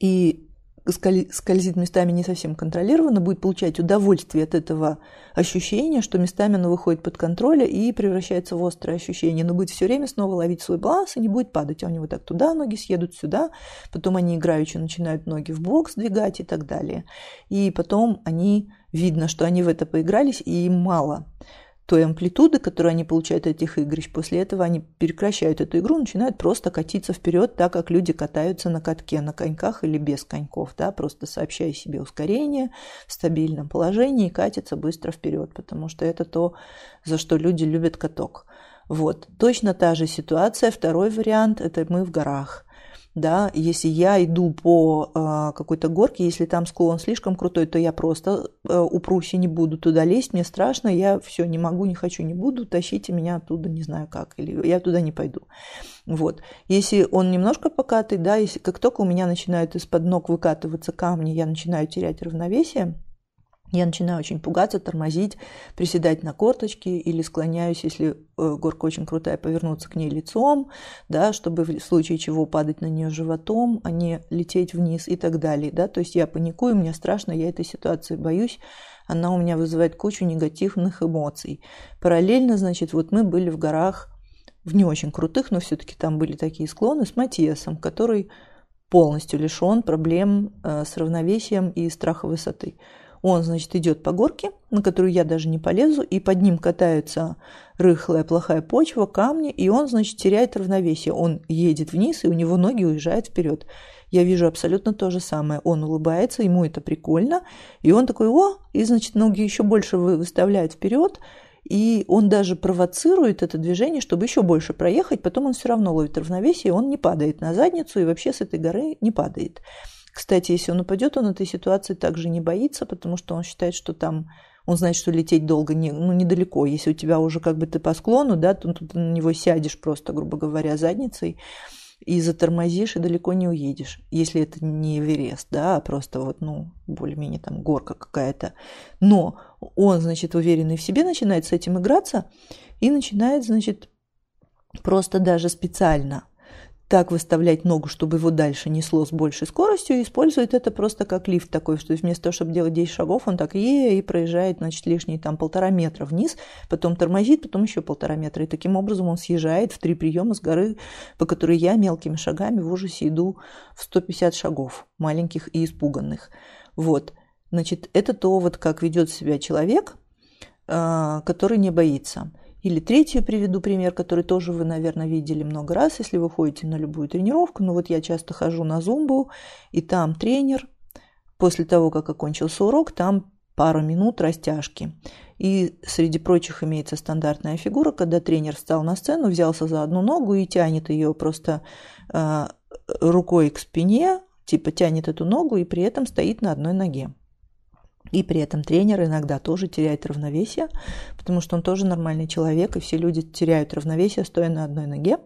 Speaker 1: и скользит местами не совсем контролированно, будет получать удовольствие от этого ощущения, что местами оно выходит под контроль и превращается в острое ощущение, но будет все время снова ловить свой баланс и не будет падать. А у него так туда ноги съедут, сюда, потом они играючи начинают ноги в бок сдвигать и так далее. И потом они, видно, что они в это поигрались, и им мало той амплитуды, которую они получают от этих игрищ. После этого они прекращают эту игру, начинают просто катиться вперед, так как люди катаются на катке, на коньках или без коньков, да, просто сообщая себе ускорение в стабильном положении и катятся быстро вперед, потому что это то, за что люди любят каток. Вот. Точно та же ситуация. Второй вариант – это мы в горах. Да, если я иду по э, какой-то горке, если там склон слишком крутой, то я просто э, упрусь и не буду туда лезть, мне страшно, я все не могу, не хочу, не буду, тащите меня оттуда, не знаю как, или я туда не пойду. Вот. Если он немножко покатый, да, если как только у меня начинают из-под ног выкатываться камни, я начинаю терять равновесие, я начинаю очень пугаться, тормозить, приседать на корточки или склоняюсь, если э, горка очень крутая, повернуться к ней лицом, да, чтобы в случае чего падать на нее животом, а не лететь вниз и так далее. Да? То есть я паникую, мне страшно, я этой ситуации боюсь, она у меня вызывает кучу негативных эмоций. Параллельно, значит, вот мы были в горах, в не очень крутых, но все-таки там были такие склоны с Матиасом, который полностью лишен проблем э, с равновесием и страха высоты. Он, значит, идет по горке, на которую я даже не полезу, и под ним катаются рыхлая, плохая почва, камни, и он, значит, теряет равновесие. Он едет вниз, и у него ноги уезжают вперед. Я вижу абсолютно то же самое. Он улыбается, ему это прикольно, и он такой, о, и, значит, ноги еще больше выставляет вперед, и он даже провоцирует это движение, чтобы еще больше проехать, потом он все равно ловит равновесие, он не падает на задницу и вообще с этой горы не падает. Кстати, если он упадет, он этой ситуации также не боится, потому что он считает, что там он знает, что лететь долго не, ну, недалеко. Если у тебя уже как бы ты по склону, да, то ты на него сядешь просто, грубо говоря, задницей и затормозишь, и далеко не уедешь. Если это не Эверест, да, а просто вот, ну, более-менее там горка какая-то. Но он, значит, уверенный в себе, начинает с этим играться и начинает, значит, просто даже специально так выставлять ногу, чтобы его дальше несло с большей скоростью, использует это просто как лифт такой, что вместо того, чтобы делать 10 шагов, он так е и проезжает, значит, лишние там полтора метра вниз, потом тормозит, потом еще полтора метра. И таким образом он съезжает в три приема с горы, по которой я мелкими шагами в ужасе иду в 150 шагов, маленьких и испуганных. Вот. Значит, это то, вот как ведет себя человек, а, который не боится. Или третью приведу пример, который тоже вы, наверное, видели много раз, если вы ходите на любую тренировку. Ну вот я часто хожу на зумбу, и там тренер, после того, как окончился урок, там пару минут растяжки. И среди прочих имеется стандартная фигура, когда тренер встал на сцену, взялся за одну ногу и тянет ее просто э, рукой к спине, типа тянет эту ногу и при этом стоит на одной ноге. И при этом тренер иногда тоже теряет равновесие, потому что он тоже нормальный человек, и все люди теряют равновесие, стоя на одной ноге.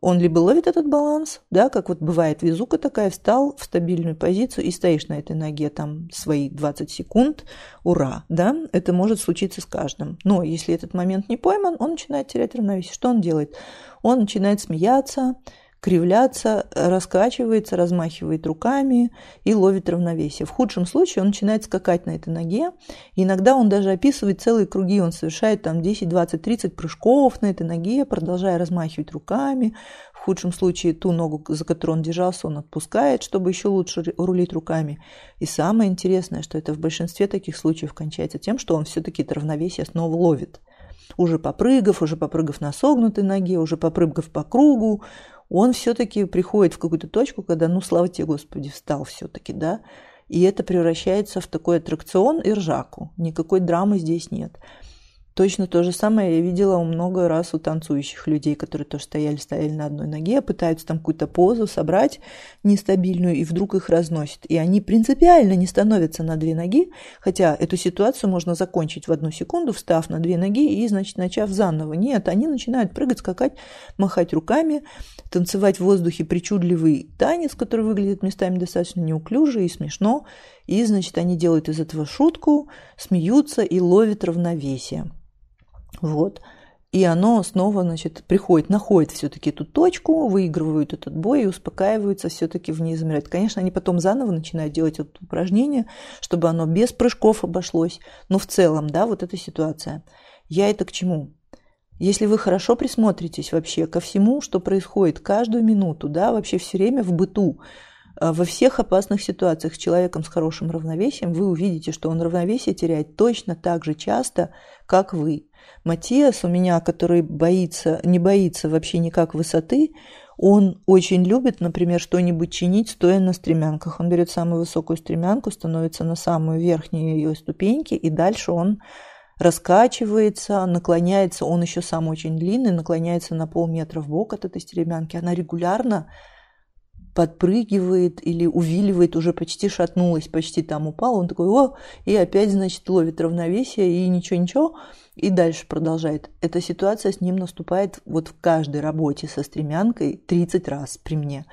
Speaker 1: Он либо ловит этот баланс, да, как вот бывает везука такая, встал в стабильную позицию и стоишь на этой ноге там свои 20 секунд, ура, да, это может случиться с каждым. Но если этот момент не пойман, он начинает терять равновесие. Что он делает? Он начинает смеяться, кривляться, раскачивается, размахивает руками и ловит равновесие. В худшем случае он начинает скакать на этой ноге. Иногда он даже описывает целые круги, он совершает там 10, 20, 30 прыжков на этой ноге, продолжая размахивать руками. В худшем случае ту ногу, за которую он держался, он отпускает, чтобы еще лучше рулить руками. И самое интересное, что это в большинстве таких случаев кончается тем, что он все-таки это равновесие снова ловит уже попрыгав, уже попрыгав на согнутой ноге, уже попрыгав по кругу, он все-таки приходит в какую-то точку, когда, ну, слава тебе, Господи, встал все-таки, да, и это превращается в такой аттракцион и ржаку. Никакой драмы здесь нет. Точно то же самое я видела много раз у танцующих людей, которые тоже стояли, стояли на одной ноге, пытаются там какую-то позу собрать нестабильную, и вдруг их разносит. И они принципиально не становятся на две ноги, хотя эту ситуацию можно закончить в одну секунду, встав на две ноги и, значит, начав заново. Нет, они начинают прыгать, скакать, махать руками, танцевать в воздухе причудливый танец, который выглядит местами достаточно неуклюже и смешно. И, значит, они делают из этого шутку, смеются и ловят равновесие. Вот. И оно снова, значит, приходит, находит все-таки эту точку, выигрывают этот бой и успокаиваются, все-таки в ней замирают. Конечно, они потом заново начинают делать это упражнение, чтобы оно без прыжков обошлось. Но в целом, да, вот эта ситуация. Я это к чему? Если вы хорошо присмотритесь вообще ко всему, что происходит каждую минуту, да, вообще все время в быту, во всех опасных ситуациях с человеком с хорошим равновесием, вы увидите, что он равновесие теряет точно так же часто, как вы. Матиас у меня, который боится, не боится вообще никак высоты, он очень любит, например, что-нибудь чинить, стоя на стремянках. Он берет самую высокую стремянку, становится на самую верхнюю ее ступеньки, и дальше он раскачивается, наклоняется, он еще сам очень длинный, наклоняется на полметра в бок от этой стремянки. Она регулярно подпрыгивает или увиливает, уже почти шатнулась, почти там упала, он такой, о, и опять, значит, ловит равновесие, и ничего-ничего, и дальше продолжает. Эта ситуация с ним наступает вот в каждой работе со стремянкой 30 раз при мне.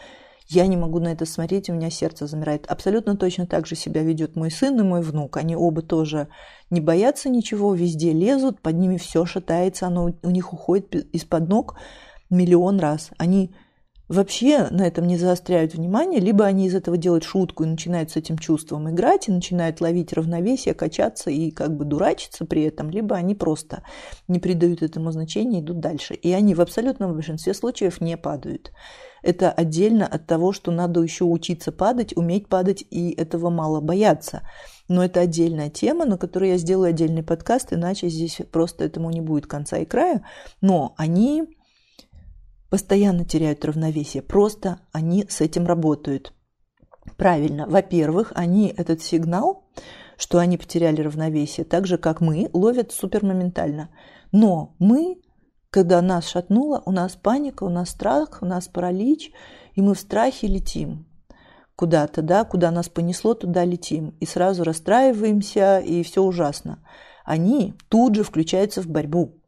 Speaker 1: Я не могу на это смотреть, у меня сердце замирает. Абсолютно точно так же себя ведет мой сын и мой внук. Они оба тоже не боятся ничего, везде лезут, под ними все шатается, оно у них уходит из-под ног миллион раз. Они вообще на этом не заостряют внимание, либо они из этого делают шутку и начинают с этим чувством играть, и начинают ловить равновесие, качаться и как бы дурачиться при этом, либо они просто не придают этому значения идут дальше. И они в абсолютном большинстве случаев не падают. Это отдельно от того, что надо еще учиться падать, уметь падать, и этого мало бояться. Но это отдельная тема, на которую я сделаю отдельный подкаст, иначе здесь просто этому не будет конца и края. Но они постоянно теряют равновесие, просто они с этим работают. Правильно, во-первых, они этот сигнал, что они потеряли равновесие, так же, как мы, ловят супермоментально. Но мы, когда нас шатнуло, у нас паника, у нас страх, у нас паралич, и мы в страхе летим куда-то, да, куда нас понесло, туда летим. И сразу расстраиваемся, и все ужасно. Они тут же включаются в борьбу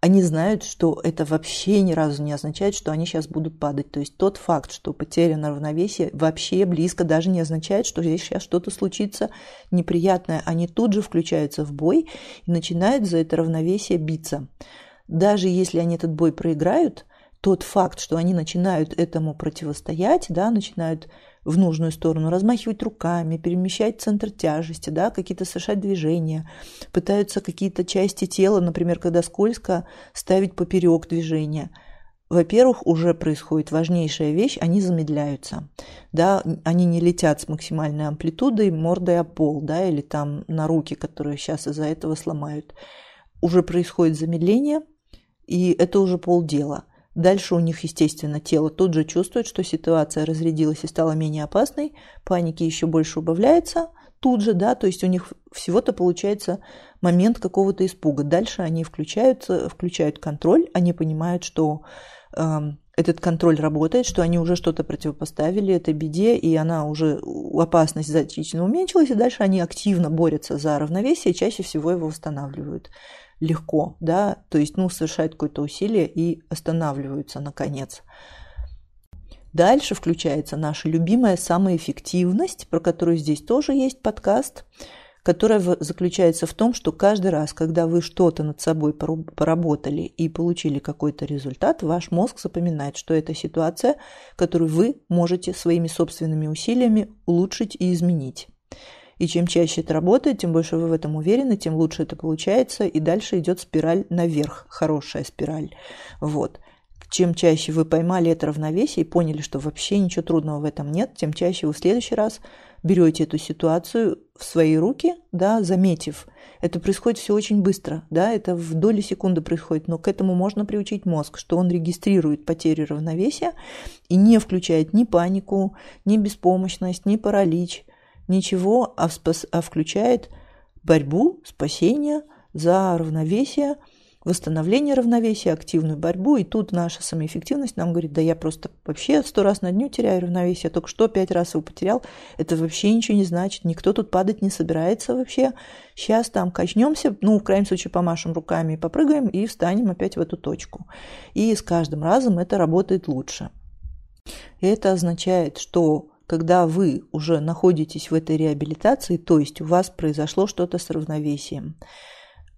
Speaker 1: они знают, что это вообще ни разу не означает, что они сейчас будут падать. То есть тот факт, что потеряно равновесие, вообще близко даже не означает, что здесь сейчас что-то случится неприятное. Они тут же включаются в бой и начинают за это равновесие биться. Даже если они этот бой проиграют, тот факт, что они начинают этому противостоять, да, начинают в нужную сторону, размахивать руками, перемещать центр тяжести, да, какие-то совершать движения, пытаются какие-то части тела, например, когда скользко, ставить поперек движения. Во-первых, уже происходит важнейшая вещь, они замедляются, да, они не летят с максимальной амплитудой мордой о пол, да, или там на руки, которые сейчас из-за этого сломают. Уже происходит замедление, и это уже полдела. Дальше у них, естественно, тело тут же чувствует, что ситуация разрядилась и стала менее опасной, паники еще больше убавляется тут же, да, то есть у них всего-то получается момент какого-то испуга. Дальше они включаются, включают контроль, они понимают, что э, этот контроль работает, что они уже что-то противопоставили этой беде, и она уже, опасность значительно уменьшилась, и дальше они активно борются за равновесие, чаще всего его восстанавливают легко, да, то есть, ну, совершают какое-то усилие и останавливаются, наконец. Дальше включается наша любимая самоэффективность, про которую здесь тоже есть подкаст, которая заключается в том, что каждый раз, когда вы что-то над собой поработали и получили какой-то результат, ваш мозг запоминает, что это ситуация, которую вы можете своими собственными усилиями улучшить и изменить. И чем чаще это работает, тем больше вы в этом уверены, тем лучше это получается, и дальше идет спираль наверх, хорошая спираль. Вот. Чем чаще вы поймали это равновесие и поняли, что вообще ничего трудного в этом нет, тем чаще вы в следующий раз берете эту ситуацию в свои руки, да, заметив. Это происходит все очень быстро, да, это в доли секунды происходит, но к этому можно приучить мозг, что он регистрирует потерю равновесия и не включает ни панику, ни беспомощность, ни паралич, ничего, а, спас, а включает борьбу, спасение за равновесие, восстановление равновесия, активную борьбу. И тут наша самоэффективность нам говорит, да я просто вообще сто раз на дню теряю равновесие, только что пять раз его потерял. Это вообще ничего не значит, никто тут падать не собирается вообще. Сейчас там качнемся, ну, в крайнем случае, помашем руками и попрыгаем, и встанем опять в эту точку. И с каждым разом это работает лучше. И это означает, что когда вы уже находитесь в этой реабилитации, то есть у вас произошло что-то с равновесием,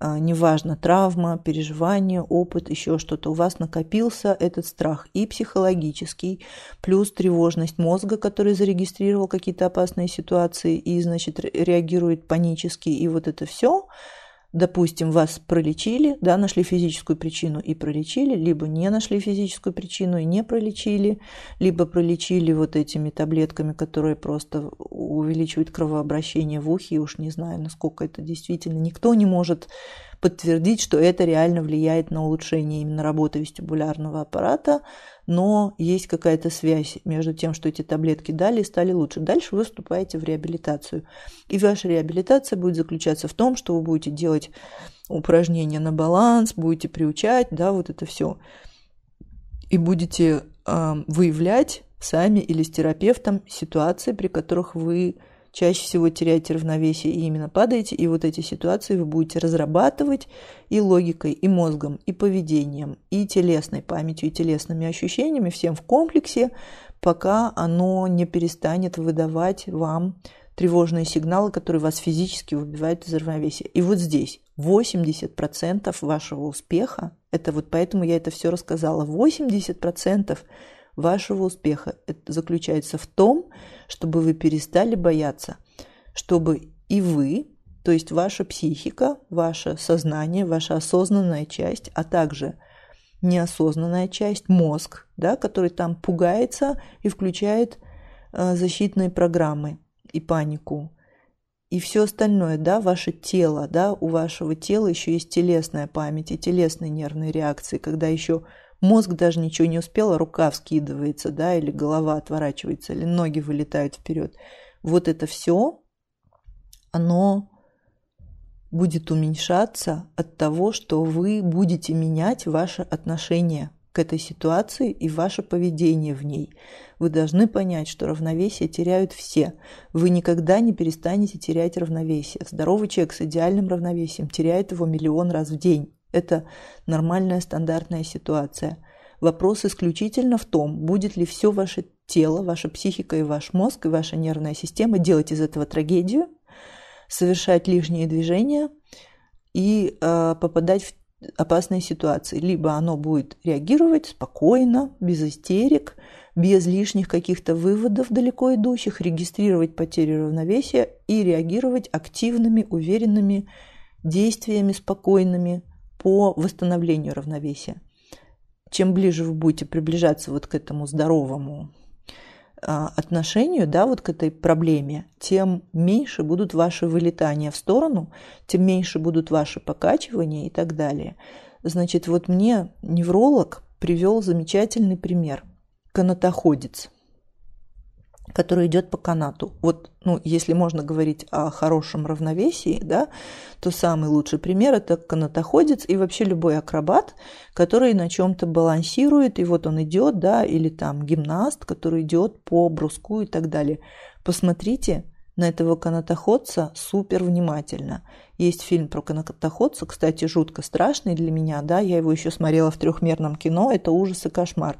Speaker 1: а, неважно, травма, переживание, опыт, еще что-то, у вас накопился этот страх и психологический, плюс тревожность мозга, который зарегистрировал какие-то опасные ситуации и, значит, реагирует панически, и вот это все – допустим, вас пролечили, да, нашли физическую причину и пролечили, либо не нашли физическую причину и не пролечили, либо пролечили вот этими таблетками, которые просто увеличивают кровообращение в ухе, и уж не знаю, насколько это действительно. Никто не может подтвердить, что это реально влияет на улучшение именно работы вестибулярного аппарата, но есть какая-то связь между тем, что эти таблетки дали и стали лучше. Дальше вы вступаете в реабилитацию. И ваша реабилитация будет заключаться в том, что вы будете делать упражнения на баланс, будете приучать, да, вот это все. И будете э, выявлять сами или с терапевтом ситуации, при которых вы чаще всего теряете равновесие и именно падаете, и вот эти ситуации вы будете разрабатывать и логикой, и мозгом, и поведением, и телесной памятью, и телесными ощущениями, всем в комплексе, пока оно не перестанет выдавать вам тревожные сигналы, которые вас физически выбивают из равновесия. И вот здесь 80% вашего успеха, это вот поэтому я это все рассказала, 80% вашего успеха заключается в том, чтобы вы перестали бояться, чтобы и вы, то есть ваша психика, ваше сознание, ваша осознанная часть, а также неосознанная часть, мозг, да, который там пугается и включает э, защитные программы и панику. И все остальное, да, ваше тело, да, у вашего тела еще есть телесная память и телесные нервные реакции, когда еще Мозг даже ничего не успел, а рука вскидывается, да, или голова отворачивается, или ноги вылетают вперед. Вот это все, оно будет уменьшаться от того, что вы будете менять ваше отношение к этой ситуации и ваше поведение в ней. Вы должны понять, что равновесие теряют все. Вы никогда не перестанете терять равновесие. Здоровый человек с идеальным равновесием теряет его миллион раз в день. Это нормальная стандартная ситуация. Вопрос исключительно в том, будет ли все ваше тело, ваша психика и ваш мозг, и ваша нервная система делать из этого трагедию, совершать лишние движения и э, попадать в опасные ситуации. Либо оно будет реагировать спокойно, без истерик, без лишних каких-то выводов далеко идущих, регистрировать потери равновесия и реагировать активными, уверенными действиями, спокойными, по восстановлению равновесия. Чем ближе вы будете приближаться вот к этому здоровому а, отношению, да, вот к этой проблеме, тем меньше будут ваши вылетания в сторону, тем меньше будут ваши покачивания и так далее. Значит, вот мне невролог привел замечательный пример. Канатоходец – который идет по канату. Вот, ну, если можно говорить о хорошем равновесии, да, то самый лучший пример это канатоходец и вообще любой акробат, который на чем-то балансирует, и вот он идет, да, или там гимнаст, который идет по бруску и так далее. Посмотрите на этого канатоходца супер внимательно. Есть фильм про канатоходца, кстати, жутко страшный для меня, да, я его еще смотрела в трехмерном кино, это ужас и кошмар.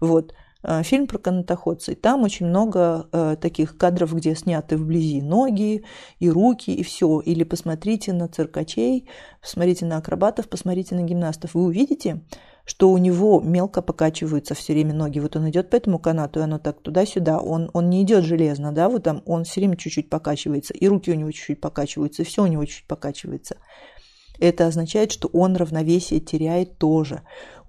Speaker 1: Вот, фильм про канатоходца. И там очень много э, таких кадров, где сняты вблизи ноги и руки, и все. Или посмотрите на циркачей, посмотрите на акробатов, посмотрите на гимнастов. Вы увидите, что у него мелко покачиваются все время ноги. Вот он идет по этому канату, и оно так туда-сюда. Он, он не идет железно, да, вот там он все время чуть-чуть покачивается, и руки у него чуть-чуть покачиваются, и все у него чуть-чуть покачивается. Это означает, что он равновесие теряет тоже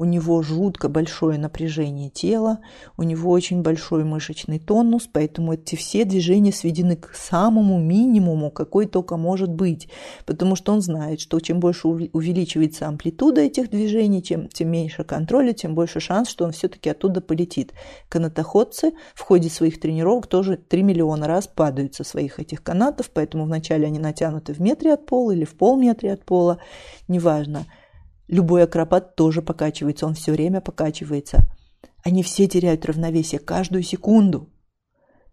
Speaker 1: у него жутко большое напряжение тела, у него очень большой мышечный тонус, поэтому эти все движения сведены к самому минимуму, какой только может быть, потому что он знает, что чем больше увеличивается амплитуда этих движений, чем, тем меньше контроля, тем больше шанс, что он все-таки оттуда полетит. Канатоходцы в ходе своих тренировок тоже 3 миллиона раз падают со своих этих канатов, поэтому вначале они натянуты в метре от пола или в полметре от пола, неважно – Любой акробат тоже покачивается, он все время покачивается. Они все теряют равновесие каждую секунду.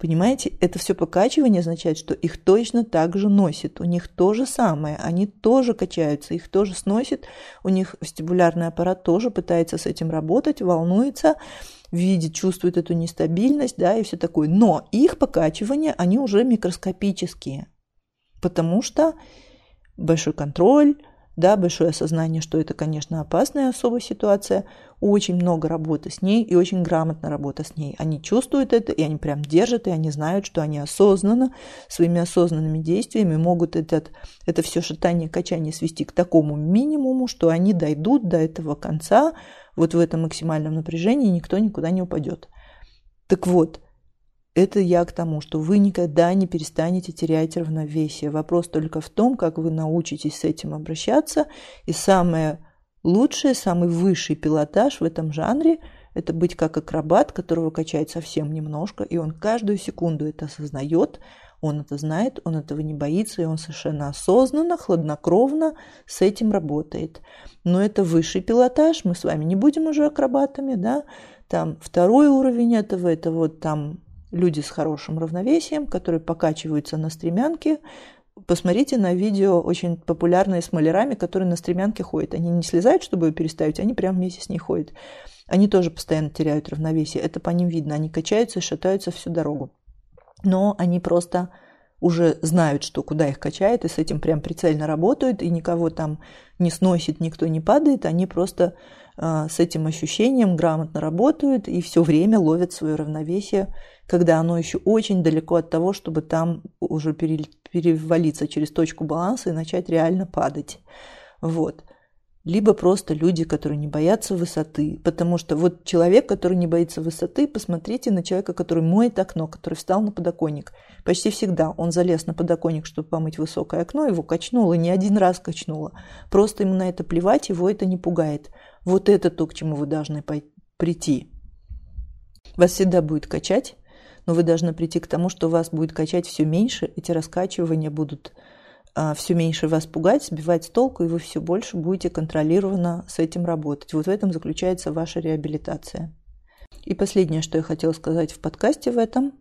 Speaker 1: Понимаете, это все покачивание означает, что их точно так же носит. У них то же самое, они тоже качаются, их тоже сносит, у них вестибулярный аппарат тоже пытается с этим работать, волнуется, видит, чувствует эту нестабильность, да, и все такое. Но их покачивания, они уже микроскопические, потому что большой контроль, да, большое осознание, что это, конечно, опасная особая ситуация, очень много работы с ней и очень грамотно работа с ней. Они чувствуют это, и они прям держат, и они знают, что они осознанно, своими осознанными действиями могут этот, это все шатание, качание свести к такому минимуму, что они дойдут до этого конца, вот в этом максимальном напряжении, никто никуда не упадет. Так вот, это я к тому, что вы никогда не перестанете терять равновесие. Вопрос только в том, как вы научитесь с этим обращаться. И самое лучшее, самый высший пилотаж в этом жанре – это быть как акробат, которого качает совсем немножко, и он каждую секунду это осознает, он это знает, он этого не боится, и он совершенно осознанно, хладнокровно с этим работает. Но это высший пилотаж, мы с вами не будем уже акробатами, да, Там второй уровень этого, это вот там люди с хорошим равновесием, которые покачиваются на стремянке. Посмотрите на видео очень популярные с малярами, которые на стремянке ходят. Они не слезают, чтобы ее переставить, они прямо вместе с ней ходят. Они тоже постоянно теряют равновесие. Это по ним видно. Они качаются и шатаются всю дорогу. Но они просто уже знают, что куда их качает, и с этим прям прицельно работают, и никого там не сносит, никто не падает, они просто э, с этим ощущением грамотно работают и все время ловят свое равновесие, когда оно еще очень далеко от того, чтобы там уже перевалиться через точку баланса и начать реально падать. Вот либо просто люди, которые не боятся высоты. Потому что вот человек, который не боится высоты, посмотрите на человека, который моет окно, который встал на подоконник. Почти всегда он залез на подоконник, чтобы помыть высокое окно, его качнуло, не один раз качнуло. Просто ему на это плевать, его это не пугает. Вот это то, к чему вы должны прийти. Вас всегда будет качать, но вы должны прийти к тому, что вас будет качать все меньше, эти раскачивания будут все меньше вас пугать, сбивать с толку, и вы все больше будете контролированно с этим работать. Вот в этом заключается ваша реабилитация. И последнее, что я хотела сказать в подкасте в этом,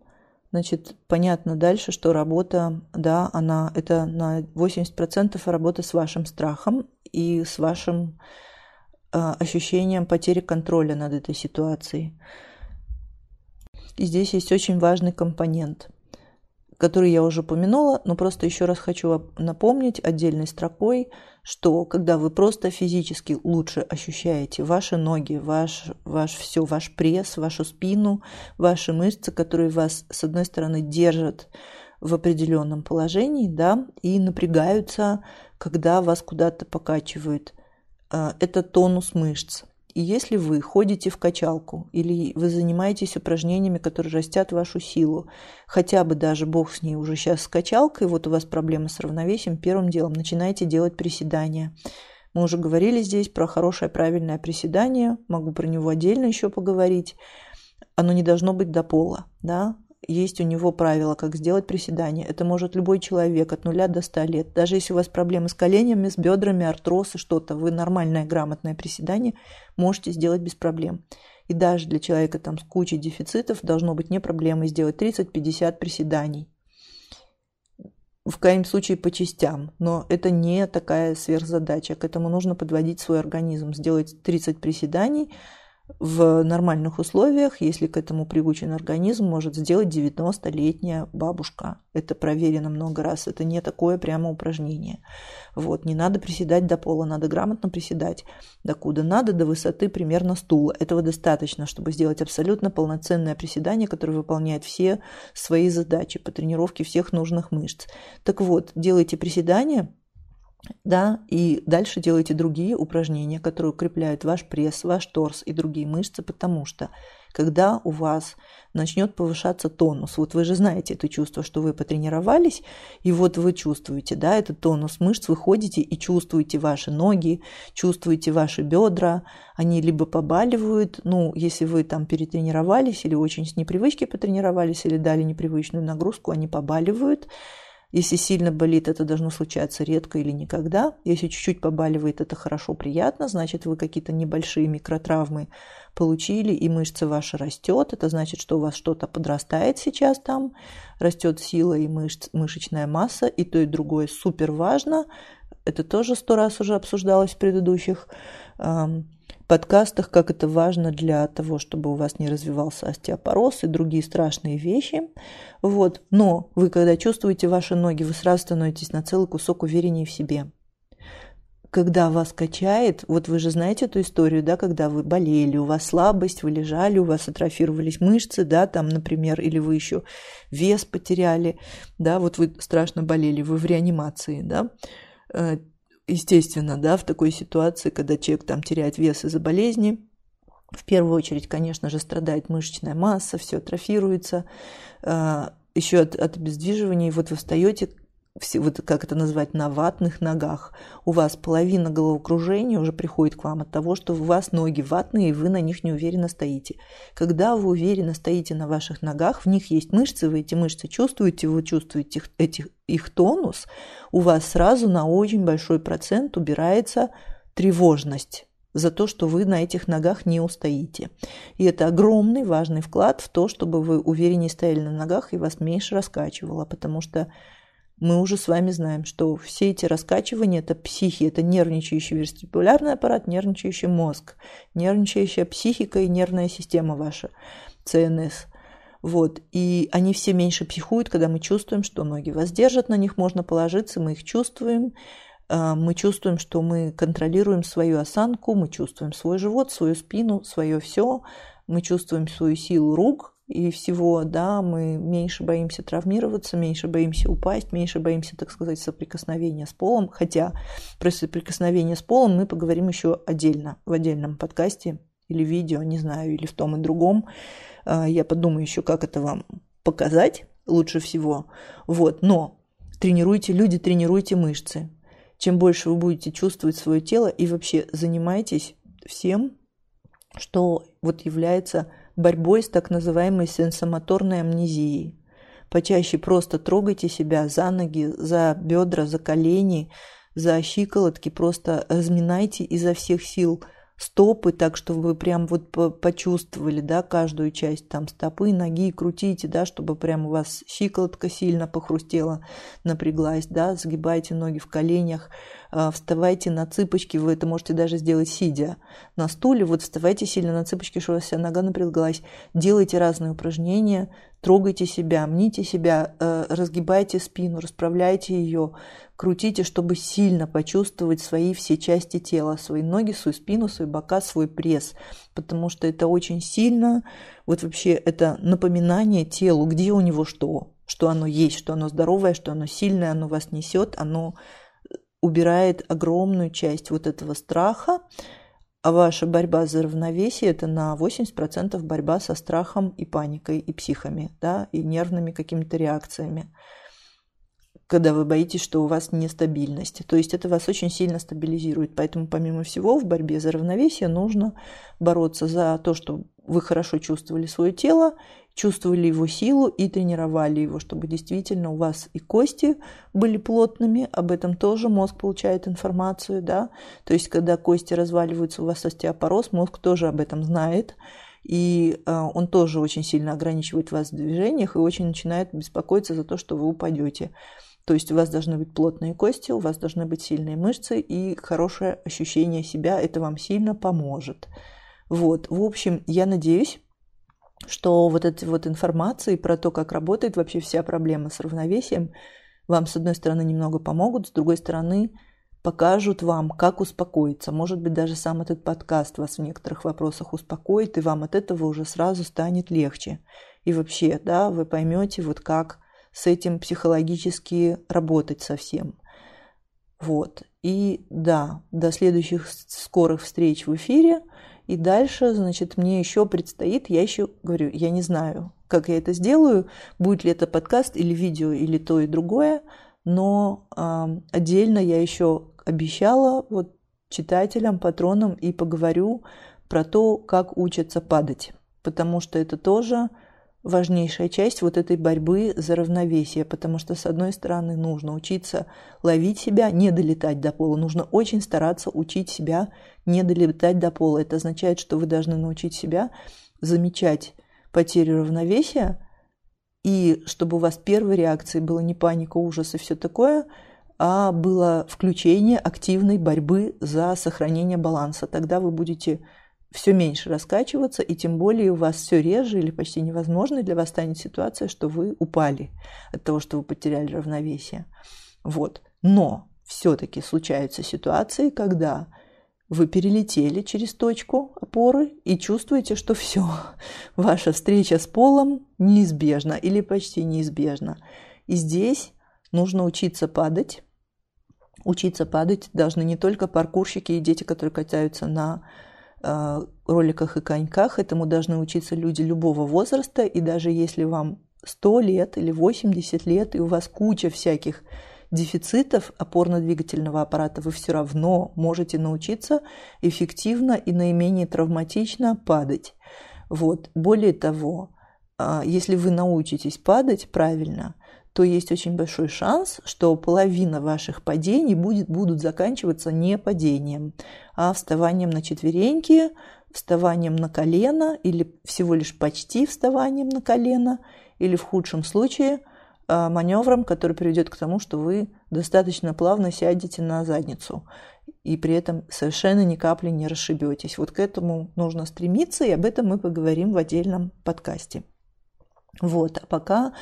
Speaker 1: значит, понятно дальше, что работа, да, она, это на 80% работа с вашим страхом и с вашим э, ощущением потери контроля над этой ситуацией. И здесь есть очень важный компонент – который я уже упомянула, но просто еще раз хочу напомнить отдельной строкой, что когда вы просто физически лучше ощущаете ваши ноги, ваш, ваш все, ваш пресс, вашу спину, ваши мышцы, которые вас, с одной стороны, держат в определенном положении, да, и напрягаются, когда вас куда-то покачивают. А, это тонус мышц. Если вы ходите в качалку или вы занимаетесь упражнениями, которые растят вашу силу, хотя бы даже бог с ней уже сейчас с качалкой, вот у вас проблемы с равновесием, первым делом начинайте делать приседания. Мы уже говорили здесь про хорошее правильное приседание, могу про него отдельно еще поговорить. Оно не должно быть до пола, да, есть у него правило, как сделать приседание. Это может любой человек от нуля до 100 лет. Даже если у вас проблемы с коленями, с бедрами, артроз и что-то, вы нормальное грамотное приседание можете сделать без проблем. И даже для человека там с кучей дефицитов должно быть не проблемой сделать 30-50 приседаний. В крайнем случае по частям, но это не такая сверхзадача. К этому нужно подводить свой организм, сделать 30 приседаний – в нормальных условиях, если к этому приучен организм, может сделать 90-летняя бабушка. Это проверено много раз. Это не такое прямо упражнение. Вот. Не надо приседать до пола, надо грамотно приседать. Докуда надо, до высоты примерно стула. Этого достаточно, чтобы сделать абсолютно полноценное приседание, которое выполняет все свои задачи по тренировке всех нужных мышц. Так вот, делайте приседания, да, и дальше делайте другие упражнения, которые укрепляют ваш пресс, ваш торс и другие мышцы, потому что когда у вас начнет повышаться тонус, вот вы же знаете это чувство, что вы потренировались, и вот вы чувствуете, да, этот тонус мышц, вы ходите и чувствуете ваши ноги, чувствуете ваши бедра, они либо побаливают, ну, если вы там перетренировались или очень с непривычки потренировались, или дали непривычную нагрузку, они побаливают, если сильно болит, это должно случаться редко или никогда. Если чуть-чуть побаливает, это хорошо, приятно. Значит, вы какие-то небольшие микротравмы получили, и мышца ваша растет. Это значит, что у вас что-то подрастает сейчас там. Растет сила и мышц, мышечная масса. И то, и другое супер важно. Это тоже сто раз уже обсуждалось в предыдущих подкастах, как это важно для того, чтобы у вас не развивался остеопороз и другие страшные вещи. Вот. Но вы, когда чувствуете ваши ноги, вы сразу становитесь на целый кусок увереннее в себе. Когда вас качает, вот вы же знаете эту историю, да, когда вы болели, у вас слабость, вы лежали, у вас атрофировались мышцы, да, там, например, или вы еще вес потеряли, да, вот вы страшно болели, вы в реанимации, да, э, естественно, да, в такой ситуации, когда человек там теряет вес из-за болезни, в первую очередь, конечно же, страдает мышечная масса, все атрофируется, а, еще от, от обездвиживания, и вот вы встаете все, вот как это назвать, на ватных ногах. У вас половина головокружения уже приходит к вам от того, что у вас ноги ватные, и вы на них неуверенно стоите. Когда вы уверенно стоите на ваших ногах, в них есть мышцы, вы эти мышцы чувствуете, вы чувствуете их, этих, их тонус, у вас сразу на очень большой процент убирается тревожность. за то, что вы на этих ногах не устоите. И это огромный важный вклад в то, чтобы вы увереннее стояли на ногах и вас меньше раскачивало, потому что мы уже с вами знаем, что все эти раскачивания – это психи, это нервничающий вестибулярный аппарат, нервничающий мозг, нервничающая психика и нервная система ваша, ЦНС. Вот. И они все меньше психуют, когда мы чувствуем, что ноги вас держат, на них можно положиться, мы их чувствуем, а, мы чувствуем, что мы контролируем свою осанку, мы чувствуем свой живот, свою спину, свое все, мы чувствуем свою силу рук и всего, да, мы меньше боимся травмироваться, меньше боимся упасть, меньше боимся, так сказать, соприкосновения с полом, хотя про соприкосновение с полом мы поговорим еще отдельно, в отдельном подкасте или видео, не знаю, или в том и другом. А, я подумаю еще, как это вам показать лучше всего. Вот, но тренируйте, люди, тренируйте мышцы чем больше вы будете чувствовать свое тело и вообще занимайтесь всем, что вот является борьбой с так называемой сенсомоторной амнезией. Почаще просто трогайте себя за ноги, за бедра, за колени, за щиколотки, просто разминайте изо всех сил – стопы, так чтобы вы прям вот почувствовали, да, каждую часть там стопы, ноги, крутите, да, чтобы прям у вас щиколотка сильно похрустела, напряглась, да, сгибайте ноги в коленях, вставайте на цыпочки, вы это можете даже сделать сидя на стуле, вот вставайте сильно на цыпочки, чтобы вся нога напряглась, делайте разные упражнения, трогайте себя, мните себя, э, разгибайте спину, расправляйте ее, крутите, чтобы сильно почувствовать свои все части тела, свои ноги, свою спину, свои бока, свой пресс, потому что это очень сильно, вот вообще это напоминание телу, где у него что, что оно есть, что оно здоровое, что оно сильное, оно вас несет, оно убирает огромную часть вот этого страха, а ваша борьба за равновесие – это на 80% борьба со страхом и паникой, и психами, да, и нервными какими-то реакциями когда вы боитесь, что у вас нестабильность. То есть это вас очень сильно стабилизирует. Поэтому, помимо всего, в борьбе за равновесие нужно бороться за то, чтобы вы хорошо чувствовали свое тело, чувствовали его силу и тренировали его, чтобы действительно у вас и кости были плотными, об этом тоже мозг получает информацию, да, то есть когда кости разваливаются, у вас остеопороз, мозг тоже об этом знает, и э, он тоже очень сильно ограничивает вас в движениях и очень начинает беспокоиться за то, что вы упадете. То есть у вас должны быть плотные кости, у вас должны быть сильные мышцы и хорошее ощущение себя. Это вам сильно поможет. Вот, в общем, я надеюсь, что вот эти вот информации про то, как работает вообще вся проблема с равновесием, вам, с одной стороны, немного помогут, с другой стороны, покажут вам, как успокоиться. Может быть, даже сам этот подкаст вас в некоторых вопросах успокоит, и вам от этого уже сразу станет легче. И вообще, да, вы поймете, вот как с этим психологически работать совсем. Вот. И да, до следующих скорых встреч в эфире. И дальше, значит, мне еще предстоит, я еще говорю, я не знаю, как я это сделаю, будет ли это подкаст или видео, или то и другое, но э, отдельно я еще обещала вот читателям, патронам и поговорю про то, как учатся падать, потому что это тоже важнейшая часть вот этой борьбы за равновесие, потому что, с одной стороны, нужно учиться ловить себя, не долетать до пола. Нужно очень стараться учить себя не долетать до пола. Это означает, что вы должны научить себя замечать потерю равновесия, и чтобы у вас первой реакцией была не паника, ужас и все такое, а было включение активной борьбы за сохранение баланса. Тогда вы будете все меньше раскачиваться, и тем более у вас все реже или почти невозможно для вас станет ситуация, что вы упали от того, что вы потеряли равновесие. Вот. Но все-таки случаются ситуации, когда вы перелетели через точку опоры и чувствуете, что все, [laughs] ваша встреча с полом неизбежна или почти неизбежна. И здесь нужно учиться падать. Учиться падать должны не только паркурщики и дети, которые катаются на Э, роликах и коньках. Этому должны учиться люди любого возраста. И даже если вам 100 лет или 80 лет, и у вас куча всяких дефицитов опорно-двигательного аппарата, вы все равно можете научиться эффективно и наименее травматично падать. Вот. Более того, а, если вы научитесь падать правильно, то есть очень большой шанс, что половина ваших падений будет, будут заканчиваться не падением, а вставанием на четвереньки, вставанием на колено или всего лишь почти вставанием на колено, или в худшем случае маневром, который приведет к тому, что вы достаточно плавно сядете на задницу и при этом совершенно ни капли не расшибетесь. Вот к этому нужно стремиться, и об этом мы поговорим в отдельном подкасте. Вот, а пока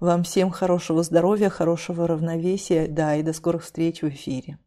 Speaker 1: вам всем хорошего здоровья, хорошего равновесия, да, и до скорых встреч в эфире.